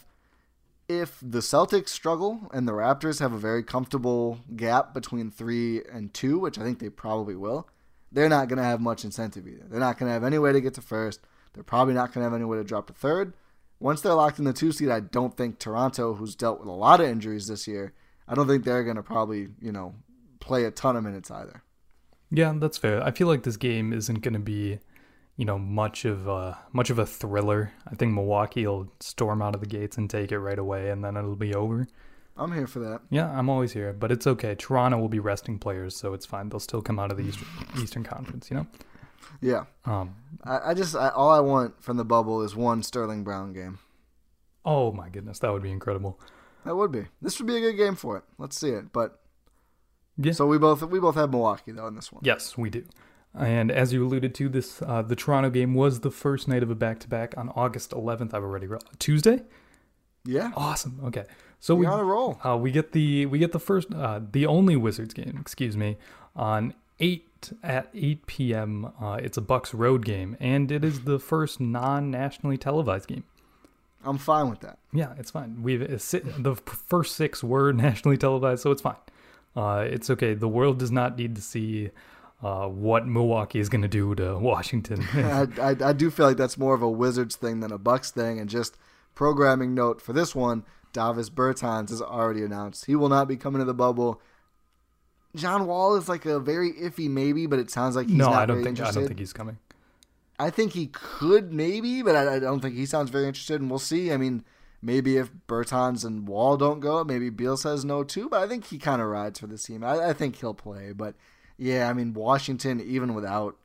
If the Celtics struggle and the Raptors have a very comfortable gap between three and two, which I think they probably will, they're not going to have much incentive either. They're not going to have any way to get to first. They're probably not going to have any way to drop to third. Once they're locked in the two seed, I don't think Toronto, who's dealt with a lot of injuries this year, I don't think they're going to probably, you know, play a ton of minutes either. yeah, that's fair. I feel like this game isn't going to be, you know, much of a, much of a thriller. I think Milwaukee will storm out of the gates and take it right away, and then it'll be over. I'm here for that. Yeah, I'm always here, but it's okay. Toronto will be resting players, so it's fine. They'll still come out of the Eastern, Eastern Conference, you know. Yeah. Um, I, I just, I, all I want from the bubble is one Sterling Brown game. oh my goodness, that would be incredible. That would be. This would be a good game for it. Let's see it. But Yeah. so we both we both have Milwaukee though in this one. Yes, we do. And as you alluded to, this uh, the Toronto game was the first night of a back to back on August 11th. I've already wrote Tuesday. Yeah. Awesome. Okay, so we You're on a roll. uh, we get the we get the first uh, the only Wizards game. Excuse me on eight at 8 p.m. Uh, it's a Bucks road game, and it is the first non nationally televised game. I'm fine with that. Yeah, it's fine. We've the first six were nationally televised, so it's fine. Uh, it's okay. The world does not need to see uh, what Milwaukee is going to do to Washington. I, I, I do feel like that's more of a Wizards thing than a Bucks thing. And just programming note for this one, Davis Bertans is already announced. He will not be coming to the bubble. John Wall is like a very iffy maybe, but it sounds like he's no, not I don't think interested. I don't think he's coming. I think he could maybe, but I, I, don't think he sounds very interested, and we'll see. I mean, maybe if Bertans and Wall don't go, maybe Beal says no too, but I think he kind of rides for this team. I, I, think he'll play, but yeah, I mean, Washington, even without,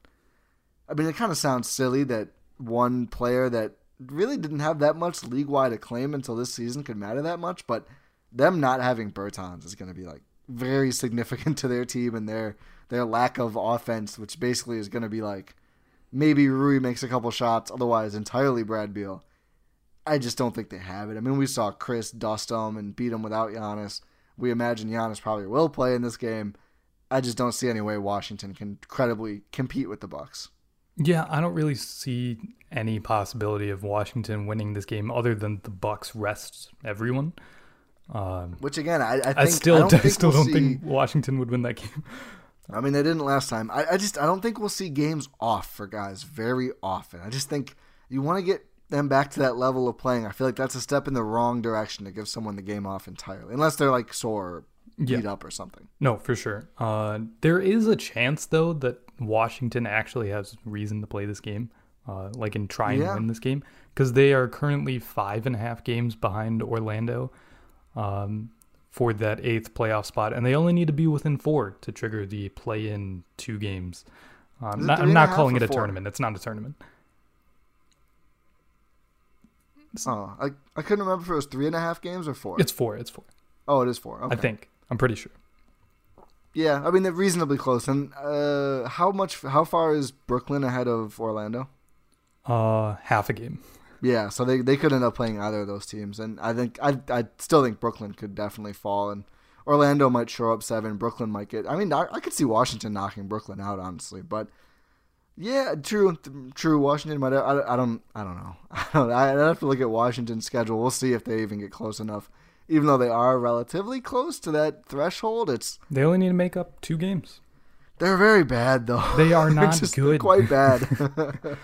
I mean, it kind of sounds silly that one player that really didn't have that much league wide acclaim until this season could matter that much, but them not having Bertans is going to be like very significant to their team and their their lack of offense, which basically is going to be like Maybe Rui makes a couple shots, otherwise entirely Brad Beal. I just don't think they have it. I mean, we saw Khris dust them and beat them without Giannis. We imagine Giannis probably will play in this game. I just don't see any way Washington can credibly compete with the Bucks. Yeah, I don't really see any possibility of Washington winning this game other than the Bucks rest everyone. Um, Which again, I, I, think, I still, I don't, think still we'll don't see, think Washington would win that game. I mean, they didn't last time. I, I just I don't think we'll see games off for guys very often. I just think you want to get them back to that level of playing. I feel like that's a step in the wrong direction to give someone the game off entirely, unless they're like sore, Yeah. up, or something. No, for sure. Uh, there is a chance though that Washington actually has reason to play this game, uh, like in try and Yeah. win this game, because they are currently five and a half games behind Orlando um, for that eighth playoff spot, and they only need to be within four to trigger the play-in two games. Um, it not, I'm not calling it a four? tournament. It's not a tournament. Oh, I, I couldn't remember if it was three and a half games or four. It's four. It's four. oh, it is four. Okay. I think. I'm pretty sure. Yeah, I mean they're reasonably close. And uh, how much? How far is Brooklyn ahead of Orlando? Uh, half a game. Yeah, so they, they could end up playing either of those teams, and I think I I still think Brooklyn could definitely fall, and Orlando might show up seven. Brooklyn might get. I mean, I, I could see Washington knocking Brooklyn out, honestly, but yeah, true, true. Washington might. I, I don't. I don't know. I don't. I have to look at Washington's schedule. We'll see if they even get close enough. Even though they are relatively close to that threshold, it's They only need to make up two games. they're very bad though. They are not just good. Quite bad.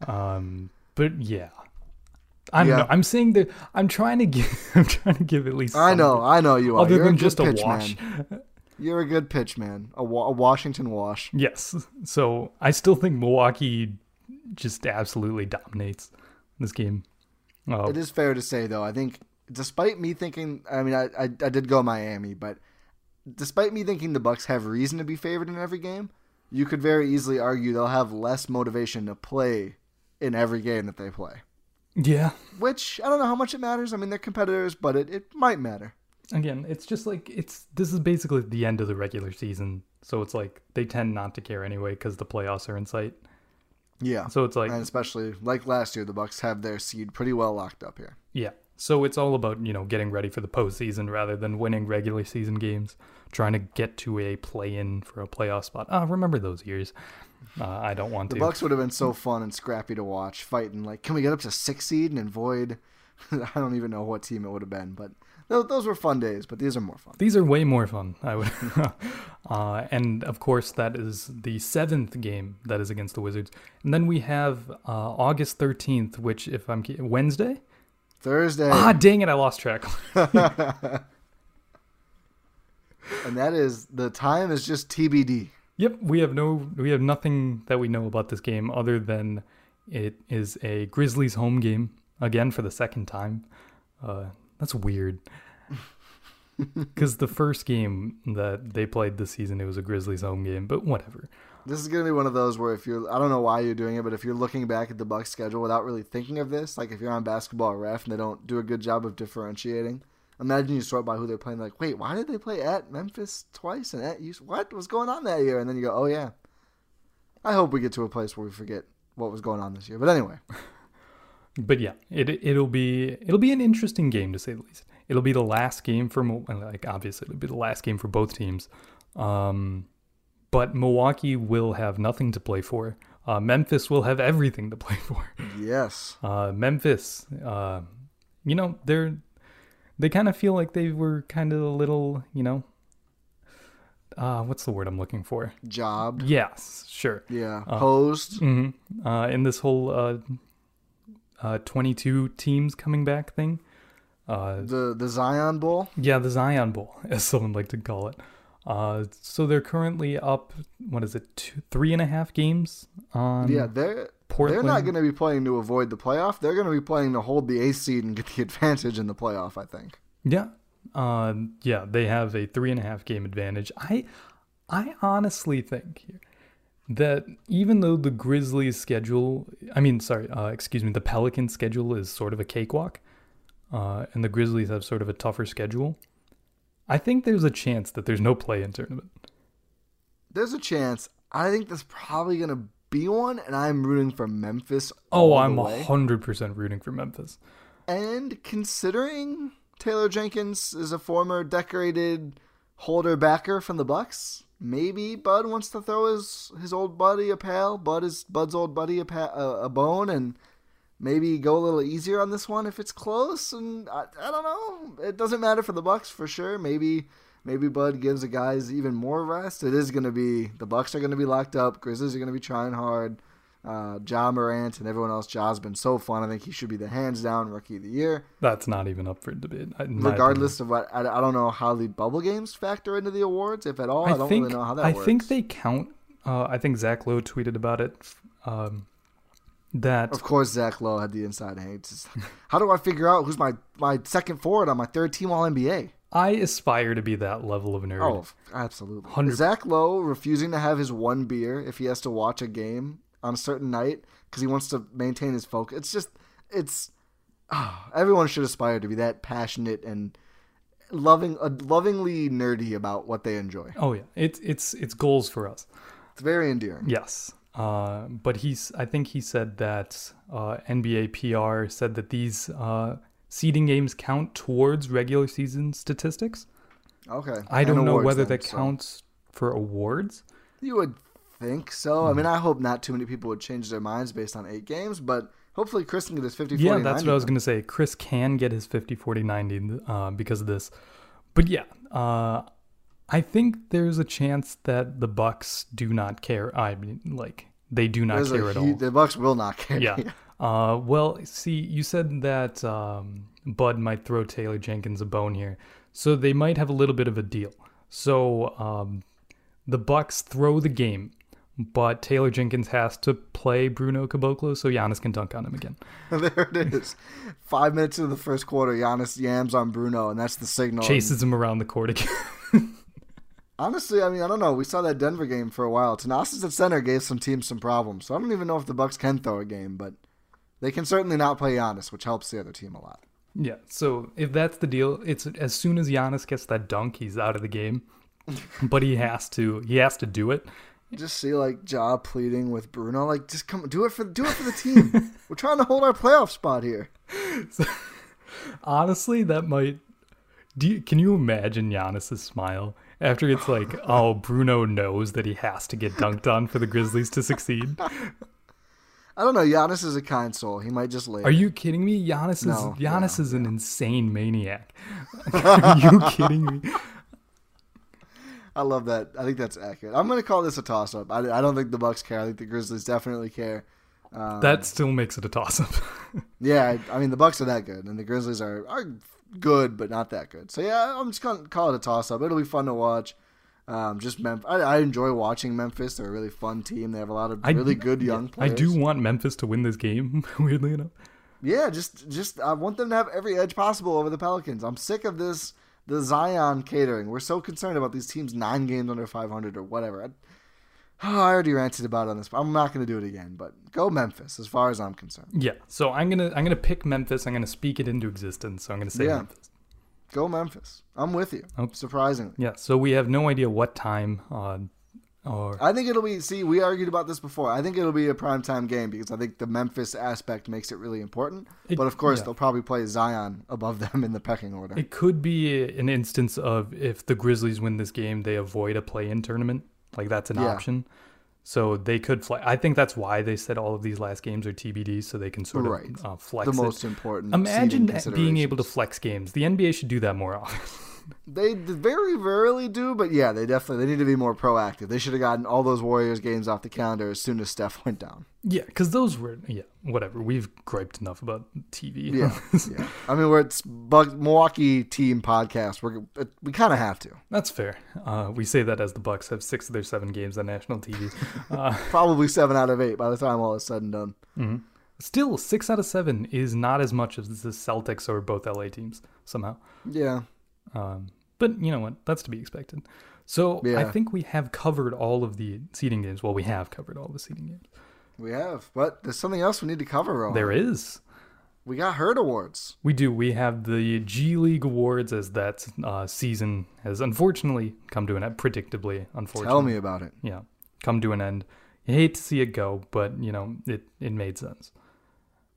Um, but yeah, I don't Yeah. know. I'm saying that I'm trying to give. I'm trying to give at least. I know. I know you are. Other You're than a just a wash. man. You're a good pitch man. A, wa- a Washington wash. Yes. So I still think Milwaukee just absolutely dominates this game. Uh, It is fair to say, though. I think, despite me thinking, I mean, I, I, I did go Miami, but despite me thinking the Bucks have reason to be favored in every game, you could very easily argue they'll have less motivation to play in every game that they play. yeah. Which I don't know how much it matters. I mean, they're competitors, but it, it might matter. Again, it's just like it's. This is basically the end of the regular season, so it's like they tend not to care anyway because the playoffs are in sight. Yeah. So it's like and especially like last year, the Bucks have their seed pretty well locked up here. Yeah. So it's all about, you know, getting ready for the postseason rather than winning regular season games, trying to get to a play in for a playoff spot. Ah, remember those years. Uh, I don't want The to. Bucks would have been so fun and scrappy to watch, fighting like, can we get up to six seed and avoid? I don't even know what team it would have been, but those, those were fun days. But these are more fun. These are way more fun. I would, uh, and of course that is the seventh game that is against the Wizards, and then we have uh, August thirteenth, which if I'm Wednesday. Thursday, Ah, dang it! I lost track. and that is the time is just TBD. Yep, we have no, we have nothing that we know about this game other than it is a Grizzlies home game again for the second time. Uh, that's weird. Because the first game that they played this season, it was a Grizzlies home game, but whatever. This is gonna be one of those where if you're, I don't know why you're doing it, but if you're looking back at the Bucks schedule without really thinking of this, like if you're on Basketball Ref and they don't do a good job of differentiating, imagine you sort by who they're playing. Like, wait, why did they play at Memphis twice and at Houston? What was going on that year? And then you go, oh yeah. I hope we get to a place where we forget what was going on this year. But anyway, But yeah, it it'll be it'll be an interesting game to say the least. It'll be the last game for like obviously it'll be the last game for both teams. Um, but Milwaukee will have nothing to play for. Uh, Memphis will have everything to play for. yes. Uh, Memphis, uh, you know, they're they kind of feel like they were kind of a little, you know, uh, what's the word I'm looking for? Job. Yes, sure. Yeah. Hosed. Uh, in this whole uh, uh, 22 teams coming back thing. Uh, The the Zion Bowl. yeah, the Zion Bowl, as someone like to call it. Uh, so they're currently up. What is it? Two, three and a half games on. yeah, they're they're not going to be playing to avoid the playoff. They're going to be playing to hold the eighth seed and get the advantage in the playoff. I think. Yeah. Uh, yeah, they have a three and a half game advantage. I, I honestly think that even though the Grizzlies schedule, I mean, sorry, uh, excuse me, the Pelicans schedule is sort of a cakewalk, uh, and the Grizzlies have sort of a tougher schedule. I think there's a chance that there's no play-in tournament. There's a chance. I think there's probably going to be one, and I'm rooting for Memphis. Oh, I'm way. hundred percent rooting for Memphis. And considering Taylor Jenkins is a former decorated holder backer from the Bucks, maybe Bud wants to throw his his old buddy a pal. Bud is Bud's old buddy a pa- a, a bone, and maybe go a little easier on this one if it's close. And I, I don't know. It doesn't matter for the Bucks for sure. Maybe maybe Bud gives the guys even more rest. It is going to be the Bucks are going to be locked up. Grizzlies are going to be trying hard. Uh, Ja Morant and everyone else. Ja's been so fun. I think he should be the hands down rookie of the year. That's not even up for debate. Regardless of what, I, I don't know how the bubble games factor into the awards, if at all. I, I don't think really know how that works. I works. think they count. Uh, I think Zach Lowe tweeted about it. Um, that Of course, Zach Lowe had the inside hang. How do I figure out who's my, my second forward on my third team All NBA? I aspire to be that level of nerd. Oh, absolutely. Hundred- Zach Lowe refusing to have his one beer if he has to watch a game on a certain night because he wants to maintain his focus. It's just, it's. ah, everyone should aspire to be that passionate and loving, uh, lovingly nerdy about what they enjoy. Oh yeah, it's it's it's goals for us. It's very endearing. Yes. Uh, but he's I think he said that uh, NBA PR said that these uh, seeding games count towards regular season statistics. Okay. I don't know whether then, that so- counts for awards. You would think so. Hmm. I mean, I hope not too many people would change their minds based on eight games, but hopefully Khris can get his 50 Yeah, 40 that's what I was going to say. Khris can get his 50 40 90 uh, because of this. But yeah, uh, I think there's a chance that the Bucks do not care. I mean, like they do not There's a care at all. The Bucks will not care. yeah. Uh, well, see, you said that um, Bud might throw Taylor Jenkins a bone here, so they might have a little bit of a deal. So um, the Bucks throw the game, but Taylor Jenkins has to play Bruno Caboclo so Giannis can dunk on him again. there it is. Five minutes into the first quarter, Giannis yams on Bruno, and that's the signal. Chases him around the court again. Honestly, I mean, I don't know. We saw that Denver game for a while. Thanasis at center gave some teams some problems, so I don't even know if the Bucks can throw a game, but they can certainly not play Giannis, which helps the other team a lot. Yeah, so if that's the deal, it's as soon as Giannis gets that dunk, he's out of the game. but he has to he has to do it. Just see like Ja pleading with Bruno, like just come do it for do it for the team. We're trying to hold our playoff spot here. Honestly, that might do you, can you imagine Giannis's smile after it's like, oh, Bruno knows that he has to get dunked on for the Grizzlies to succeed? I don't know. Giannis is a kind soul. He might just lay. Are you kidding me? Giannis is No, Giannis yeah, is an insane maniac. Are you kidding me? I love that. I think that's accurate. I'm going to call this a toss up. I, I don't think the Bucks care. I think the Grizzlies definitely care. Um, That still makes it a toss up. Yeah, I, I mean the Bucks are that good, and the Grizzlies are are good, but not that good. So yeah, I'm just gonna call it a toss up. It'll be fun to watch. Um, just Memphis. I, I enjoy watching Memphis. They're a really fun team. They have a lot of I- really good young players. I do want Memphis to win this game, weirdly enough. Yeah, just just I want them to have every edge possible over the Pelicans. I'm sick of this the Zion catering. We're so concerned about these teams nine games under 500 or whatever. I, oh, I already ranted about it on this. I'm not going to do it again. But go Memphis, as far as I'm concerned. Yeah, so I'm gonna I'm gonna pick Memphis. I'm gonna speak it into existence. So I'm gonna say Yeah. Memphis. Go Memphis. I'm with you. Oh. Surprisingly. Yeah. So we have no idea what time. Uh, or I think it'll be. See, we argued about this before. I think it'll be a primetime game because I think the Memphis aspect makes it really important. It- but of course, yeah. they'll probably play Zion above them in the pecking order. it could be an instance of if the Grizzlies win this game, they avoid a play-in tournament. Like that's an Yeah. option. So they could flex. I think that's why they said all of these last games are TBD, so they can sort of uh, flex the it. most important. Imagine being able to flex games. The NBA should do that more often. They very rarely do, but yeah, they definitely they need to be more proactive. They should have gotten all those Warriors games off the calendar as soon as Steph went down. Yeah, because those were yeah whatever. We've griped enough about TV. Yeah, yeah. I mean, we're it's Bug, Milwaukee team podcast. We're we kind of have to. That's fair. Uh, we say that as the Bucks have six of their seven games on national TV. Uh, Probably seven out of eight by the time all is said and done. still, six out of seven is not as much as the Celtics or both LA teams somehow. Yeah, Um, but you know what? That's to be expected. So I think we have covered all of the seeding games. Well, we have covered all the seeding games. We have. But there's something else we need to cover. Rohan. There is. We got Herd Awards. We do. We have the G League Awards as that uh, season has unfortunately come to an end. Predictably, unfortunately. Tell me about it. Yeah, come to an end. You hate to see it go, but you know it. It made sense.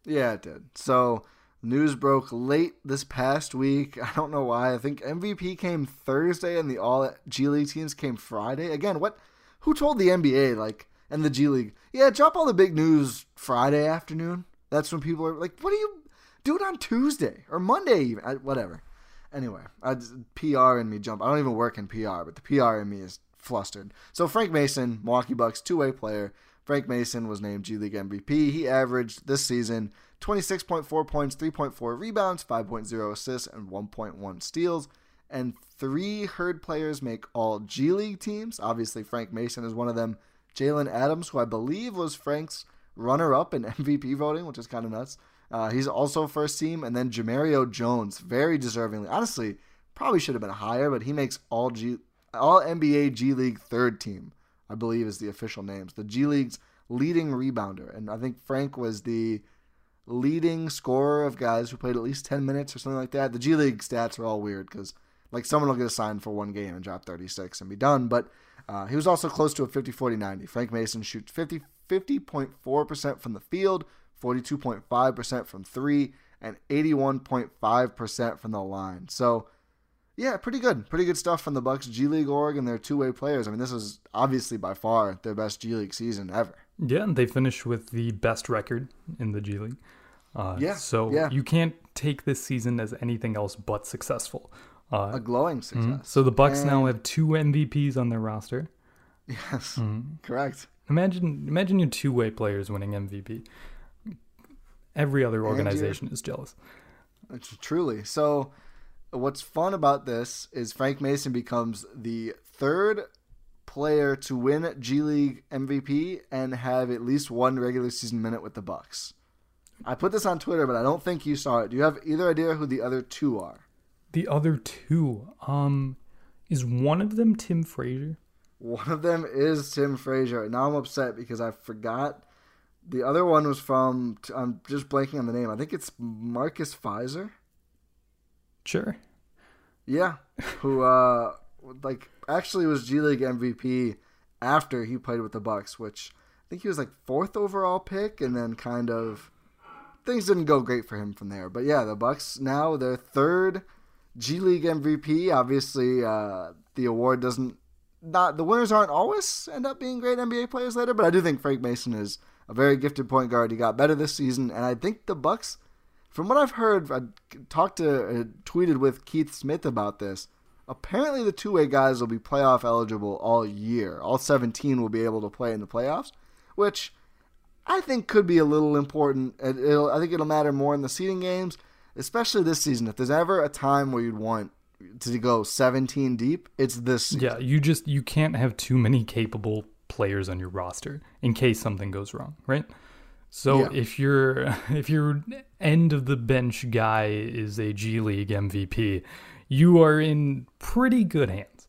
Yeah, it did. So news broke late this past week. I don't know why. I think MVP came Thursday and the all G League teams came Friday. Again, what who told the NBA like and the G League, yeah, drop all the big news Friday afternoon. That's when people are like, what do you do it on Tuesday or Monday even? I, whatever. Anyway, I PR in me jump. I don't even work in PR, but the PR in me is flustered. So Frank Mason, Milwaukee Bucks two-way player. Frank Mason was named G League MVP. He averaged this season 26.4 points, 3.4 rebounds, 5.0 assists, and 1.1 steals. And three Herd players make all G League teams. Obviously, Frank Mason is one of them. Jalen Adams, who I believe was Frank's runner up in MVP voting, which is kind of nuts. Uh, he's also first team. And then Jemerrio Jones, very deservingly. Honestly, probably should have been higher, but he makes all G all NBA G League third team, I believe is the official names. The G League's leading rebounder. And I think Frank was the leading scorer of guys who played at least 10 minutes or something like that. The G League stats are all weird because like someone will get assigned for one game and drop 36 and be done. But uh, he was also close to a 50 40 90. Frank Mason shoots 50 50.4% from the field, 42.5% from three, and 81.5% from the line. So, yeah, pretty good. Pretty good stuff from the Bucks G League org and their two way players. I mean, this is obviously by far their best G League season ever. Yeah, and they finished with the best record in the G League. Uh, Yeah, So yeah. you can't take this season as anything else but successful. Uh, A glowing success. so the Bucks now have two MVPs on their roster. Yes, Mm-hmm. correct. Imagine, imagine your two-way players winning MVP. Every other organization is jealous. It's truly. So, what's fun about this is Frank Mason becomes the third player to win G League MVP and have at least one regular season minute with the Bucks. I put this on Twitter, but I don't think you saw it. Do you have either idea who the other two are? The other two, um, is one of them Tim Frazier? One of them is Tim Frazier. Now I'm upset because I forgot. The other one was from. I'm just blanking on the name. I think it's Marcus Fizer. Sure. Yeah, who uh like actually was G League MVP after he played with the Bucks, which I think he was like fourth overall pick, and then kind of things didn't go great for him from there. But yeah, the Bucks now their third G League MVP. Obviously, uh, the award doesn't not the winners aren't always end up being great NBA players later, but I do think Frank Mason is a very gifted point guard. He got better this season, and I think the Bucks from what I've heard, I talked to, uh, tweeted with Keith Smith about this. Apparently, the two way guys will be playoff eligible all year. All 17 will be able to play in the playoffs, which I think could be a little important. It- It'll, I think it'll matter more in the seeding games, especially this season. If there's ever a time where you'd want to go 17 deep, it's this season. Yeah, you just you can't have too many capable players on your roster in case something goes wrong, right? So Yeah. if your if your end of the bench guy is a G League MVP, you are in pretty good hands.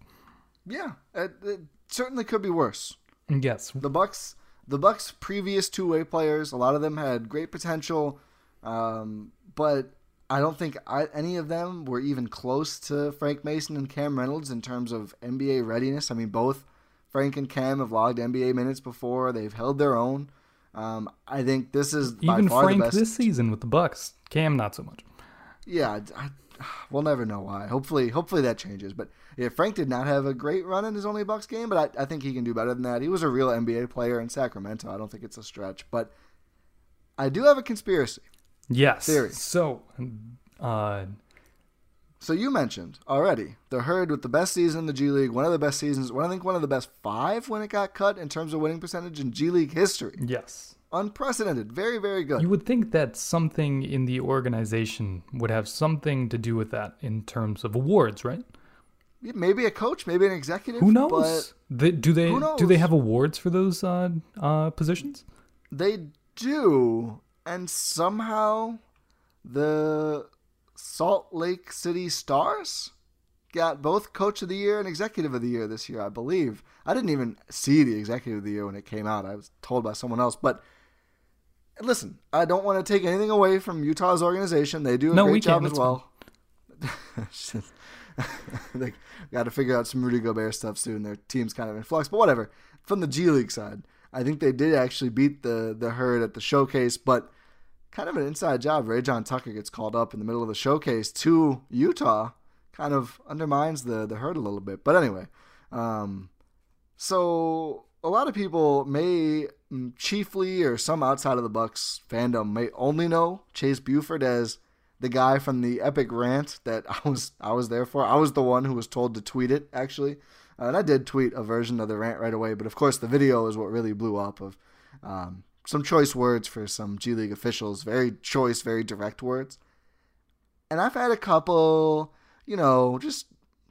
Yeah, it, it certainly could be worse. Yes, the Bucks the Bucks previous two way players, a lot of them had great potential, um, but I don't think I, any of them were even close to Frank Mason and Cam Reynolds in terms of NBA readiness. I mean, both Frank and Cam have logged NBA minutes before; they've held their own. Um, I think this is by even far Frank the best. this season with the Bucks, Cam not so much. yeah, I, we'll never know why. Hopefully, hopefully that changes. But Yeah, Frank did not have a great run in his only Bucks game, but I, I think he can do better than that. He was a real NBA player in Sacramento. I don't think it's a stretch, but I do have a conspiracy. Yes. Theory. So, uh, So you mentioned already the herd with the best season in the G League, one of the best seasons, one I think one of the best five when it got cut in terms of winning percentage in G League history. yes. Unprecedented, very very good. You would think that something in the organization would have something to do with that in terms of awards, right? Maybe a coach, maybe an executive. Who knows? They- do they do they have awards for those uh, uh, positions? they do, and somehow the Salt Lake City Stars got both Coach of the Year and Executive of the Year this year, I believe. I didn't even see the Executive of the Year when it came out. I was told by someone else, but. Listen, I don't want to take anything away from Utah's organization. They do a No, great job can. as well. they got to figure out some Rudy Gobert stuff soon. Their team's kind of in flux, but whatever. From the G League side, I think they did actually beat the the herd at the showcase, but kind of an inside job. Rayjon Tucker gets called up in the middle of the showcase to Utah, kind of undermines the the herd a little bit. But anyway, um, so a lot of people may mm, chiefly or some outside of the Bucks fandom may only know Chase Buford as the guy from the epic rant that I was I was there for. I was the one who was told to tweet it actually, uh, and I did tweet a version of the rant right away. But of course, the video is what really blew up of um, some choice words for some G League officials. Very choice, very direct words. And I've had a couple, you know, just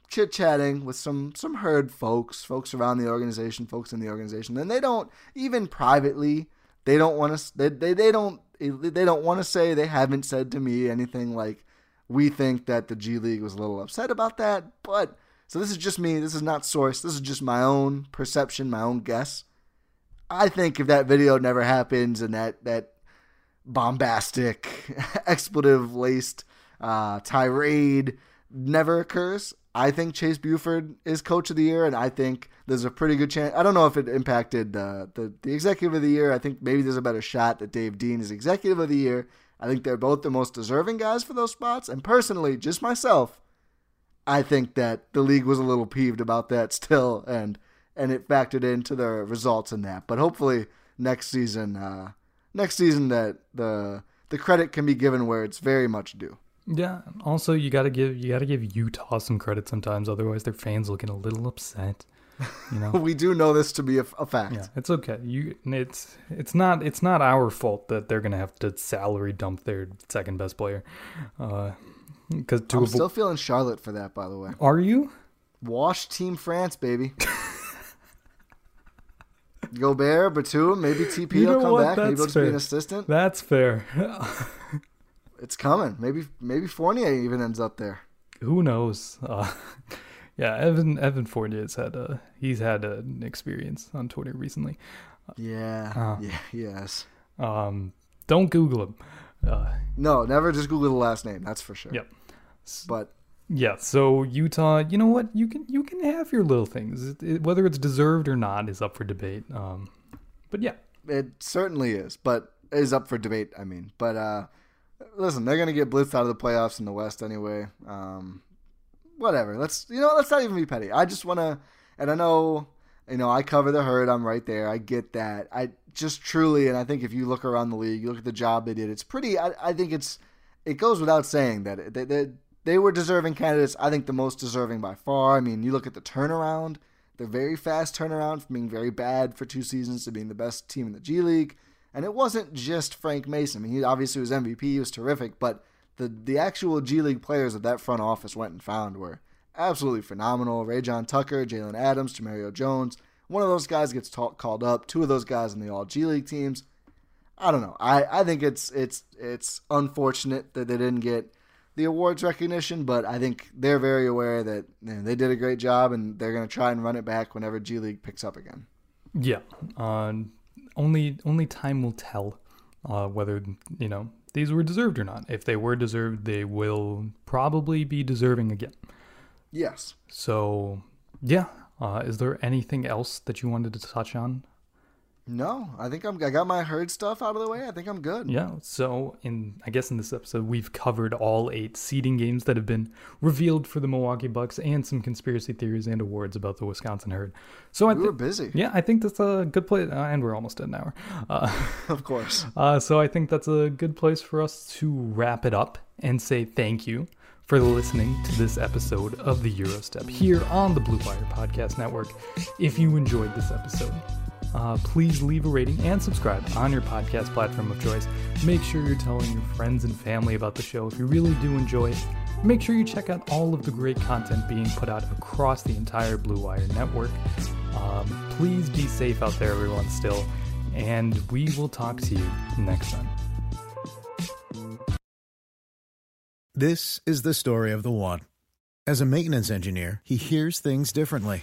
chit chatting with some some herd folks, folks around the organization, folks in the organization, and they don't even privately. They don't want to. They, they they don't they don't want to say. They haven't said to me anything like, "We think that the G League was a little upset about that." But so this is just me. This is not source. This is just my own perception, my own guess. I think if that video never happens and that that bombastic, expletive laced uh, tirade never occurs, I think Chase Buford is coach of the year, and I think there's a pretty good chance. I don't know if it impacted the the executive of the year. I think maybe there's a better shot that Dave Dean is executive of the year. I think they're both the most deserving guys for those spots. And personally, just myself, I think that the league was a little peeved about that still, and and it factored into the results in that. But hopefully next season, uh, next season that the the credit can be given where it's very much due. Yeah. Also, you gotta give you gotta give Utah some credit sometimes. Otherwise, their fans will get a little upset. You know. We do know this to be a, a fact. yeah, it's okay. You, it's it's not it's not our fault that they're gonna have to salary dump their second best player. Because to I'm avo- still feeling Charlotte for that, by the way. are you? Wash Team France, baby. Gobert, Batum, maybe TP You will come what? back. Maybe That's he'll just be an assistant. That's fair. It's coming. Maybe maybe Fournier even ends up there. Who knows? Uh, yeah, Evan Evan Fournier's had a he's had an experience on Twitter recently. Yeah. Oh. Yeah. Yes. Um, don't Google him. Uh, No, never just Google the last name. That's for sure. Yep. But yeah, so Utah, you know what? You can you can have your little things. It, it- whether it's deserved or not is up for debate. Um, but yeah, it certainly is. But is up for debate. I mean, but uh, listen, they're gonna get blitzed out of the playoffs in the West anyway. Um, whatever. Let's you know. Let's not even be petty. I just wanna, and I know. You know, I cover the herd. I'm right there. I get that. I just truly, and I think if you look around the league, you look at the job they did. It's pretty. I, I think it's. It goes without saying that they, they they were deserving candidates. I think the most deserving by far. I mean, you look at the turnaround. The very fast turnaround from being very bad for two seasons to being the best team in the G League. And it wasn't just Frank Mason. I mean, he obviously was MVP. He was terrific, but the the actual G League players that that front office went and found were absolutely phenomenal. Rayjon Tucker, Jalen Adams, Jemerrio Jones. One of those guys gets called up. Two of those guys in the All G League teams. I don't know. I, I think it's it's it's unfortunate that they didn't get the awards recognition, but I think they're very aware that you know, they did a great job and they're going to try and run it back whenever G League picks up again. yeah. Uh, only only time will tell uh, whether you know these were deserved or not. If they were deserved, they will probably be deserving again. Yes. So yeah. Uh, is there anything else that you wanted to touch on? No, I think I'm. I got my herd stuff out of the way. I think I'm good. Yeah. So in I guess in this episode we've covered all eight seeding games that have been revealed for the Milwaukee Bucks and some conspiracy theories and awards about the Wisconsin herd. So I We were busy. Yeah, I think that's a good place, uh, and we're almost at an hour. Uh, Of course. uh, so I think that's a good place for us to wrap it up and say thank you for listening to this episode of the Eurostep here on the Blue Wire Podcast Network. If you enjoyed this episode, uh, please leave a rating and subscribe on your podcast platform of choice. Make sure you're telling your friends and family about the show if you really do enjoy it. Make sure you check out all of the great content being put out across the entire Blue Wire network. Um, please be safe out there, everyone, still, and we will talk to you next time. This is the story of the one. As a maintenance engineer, he hears things differently.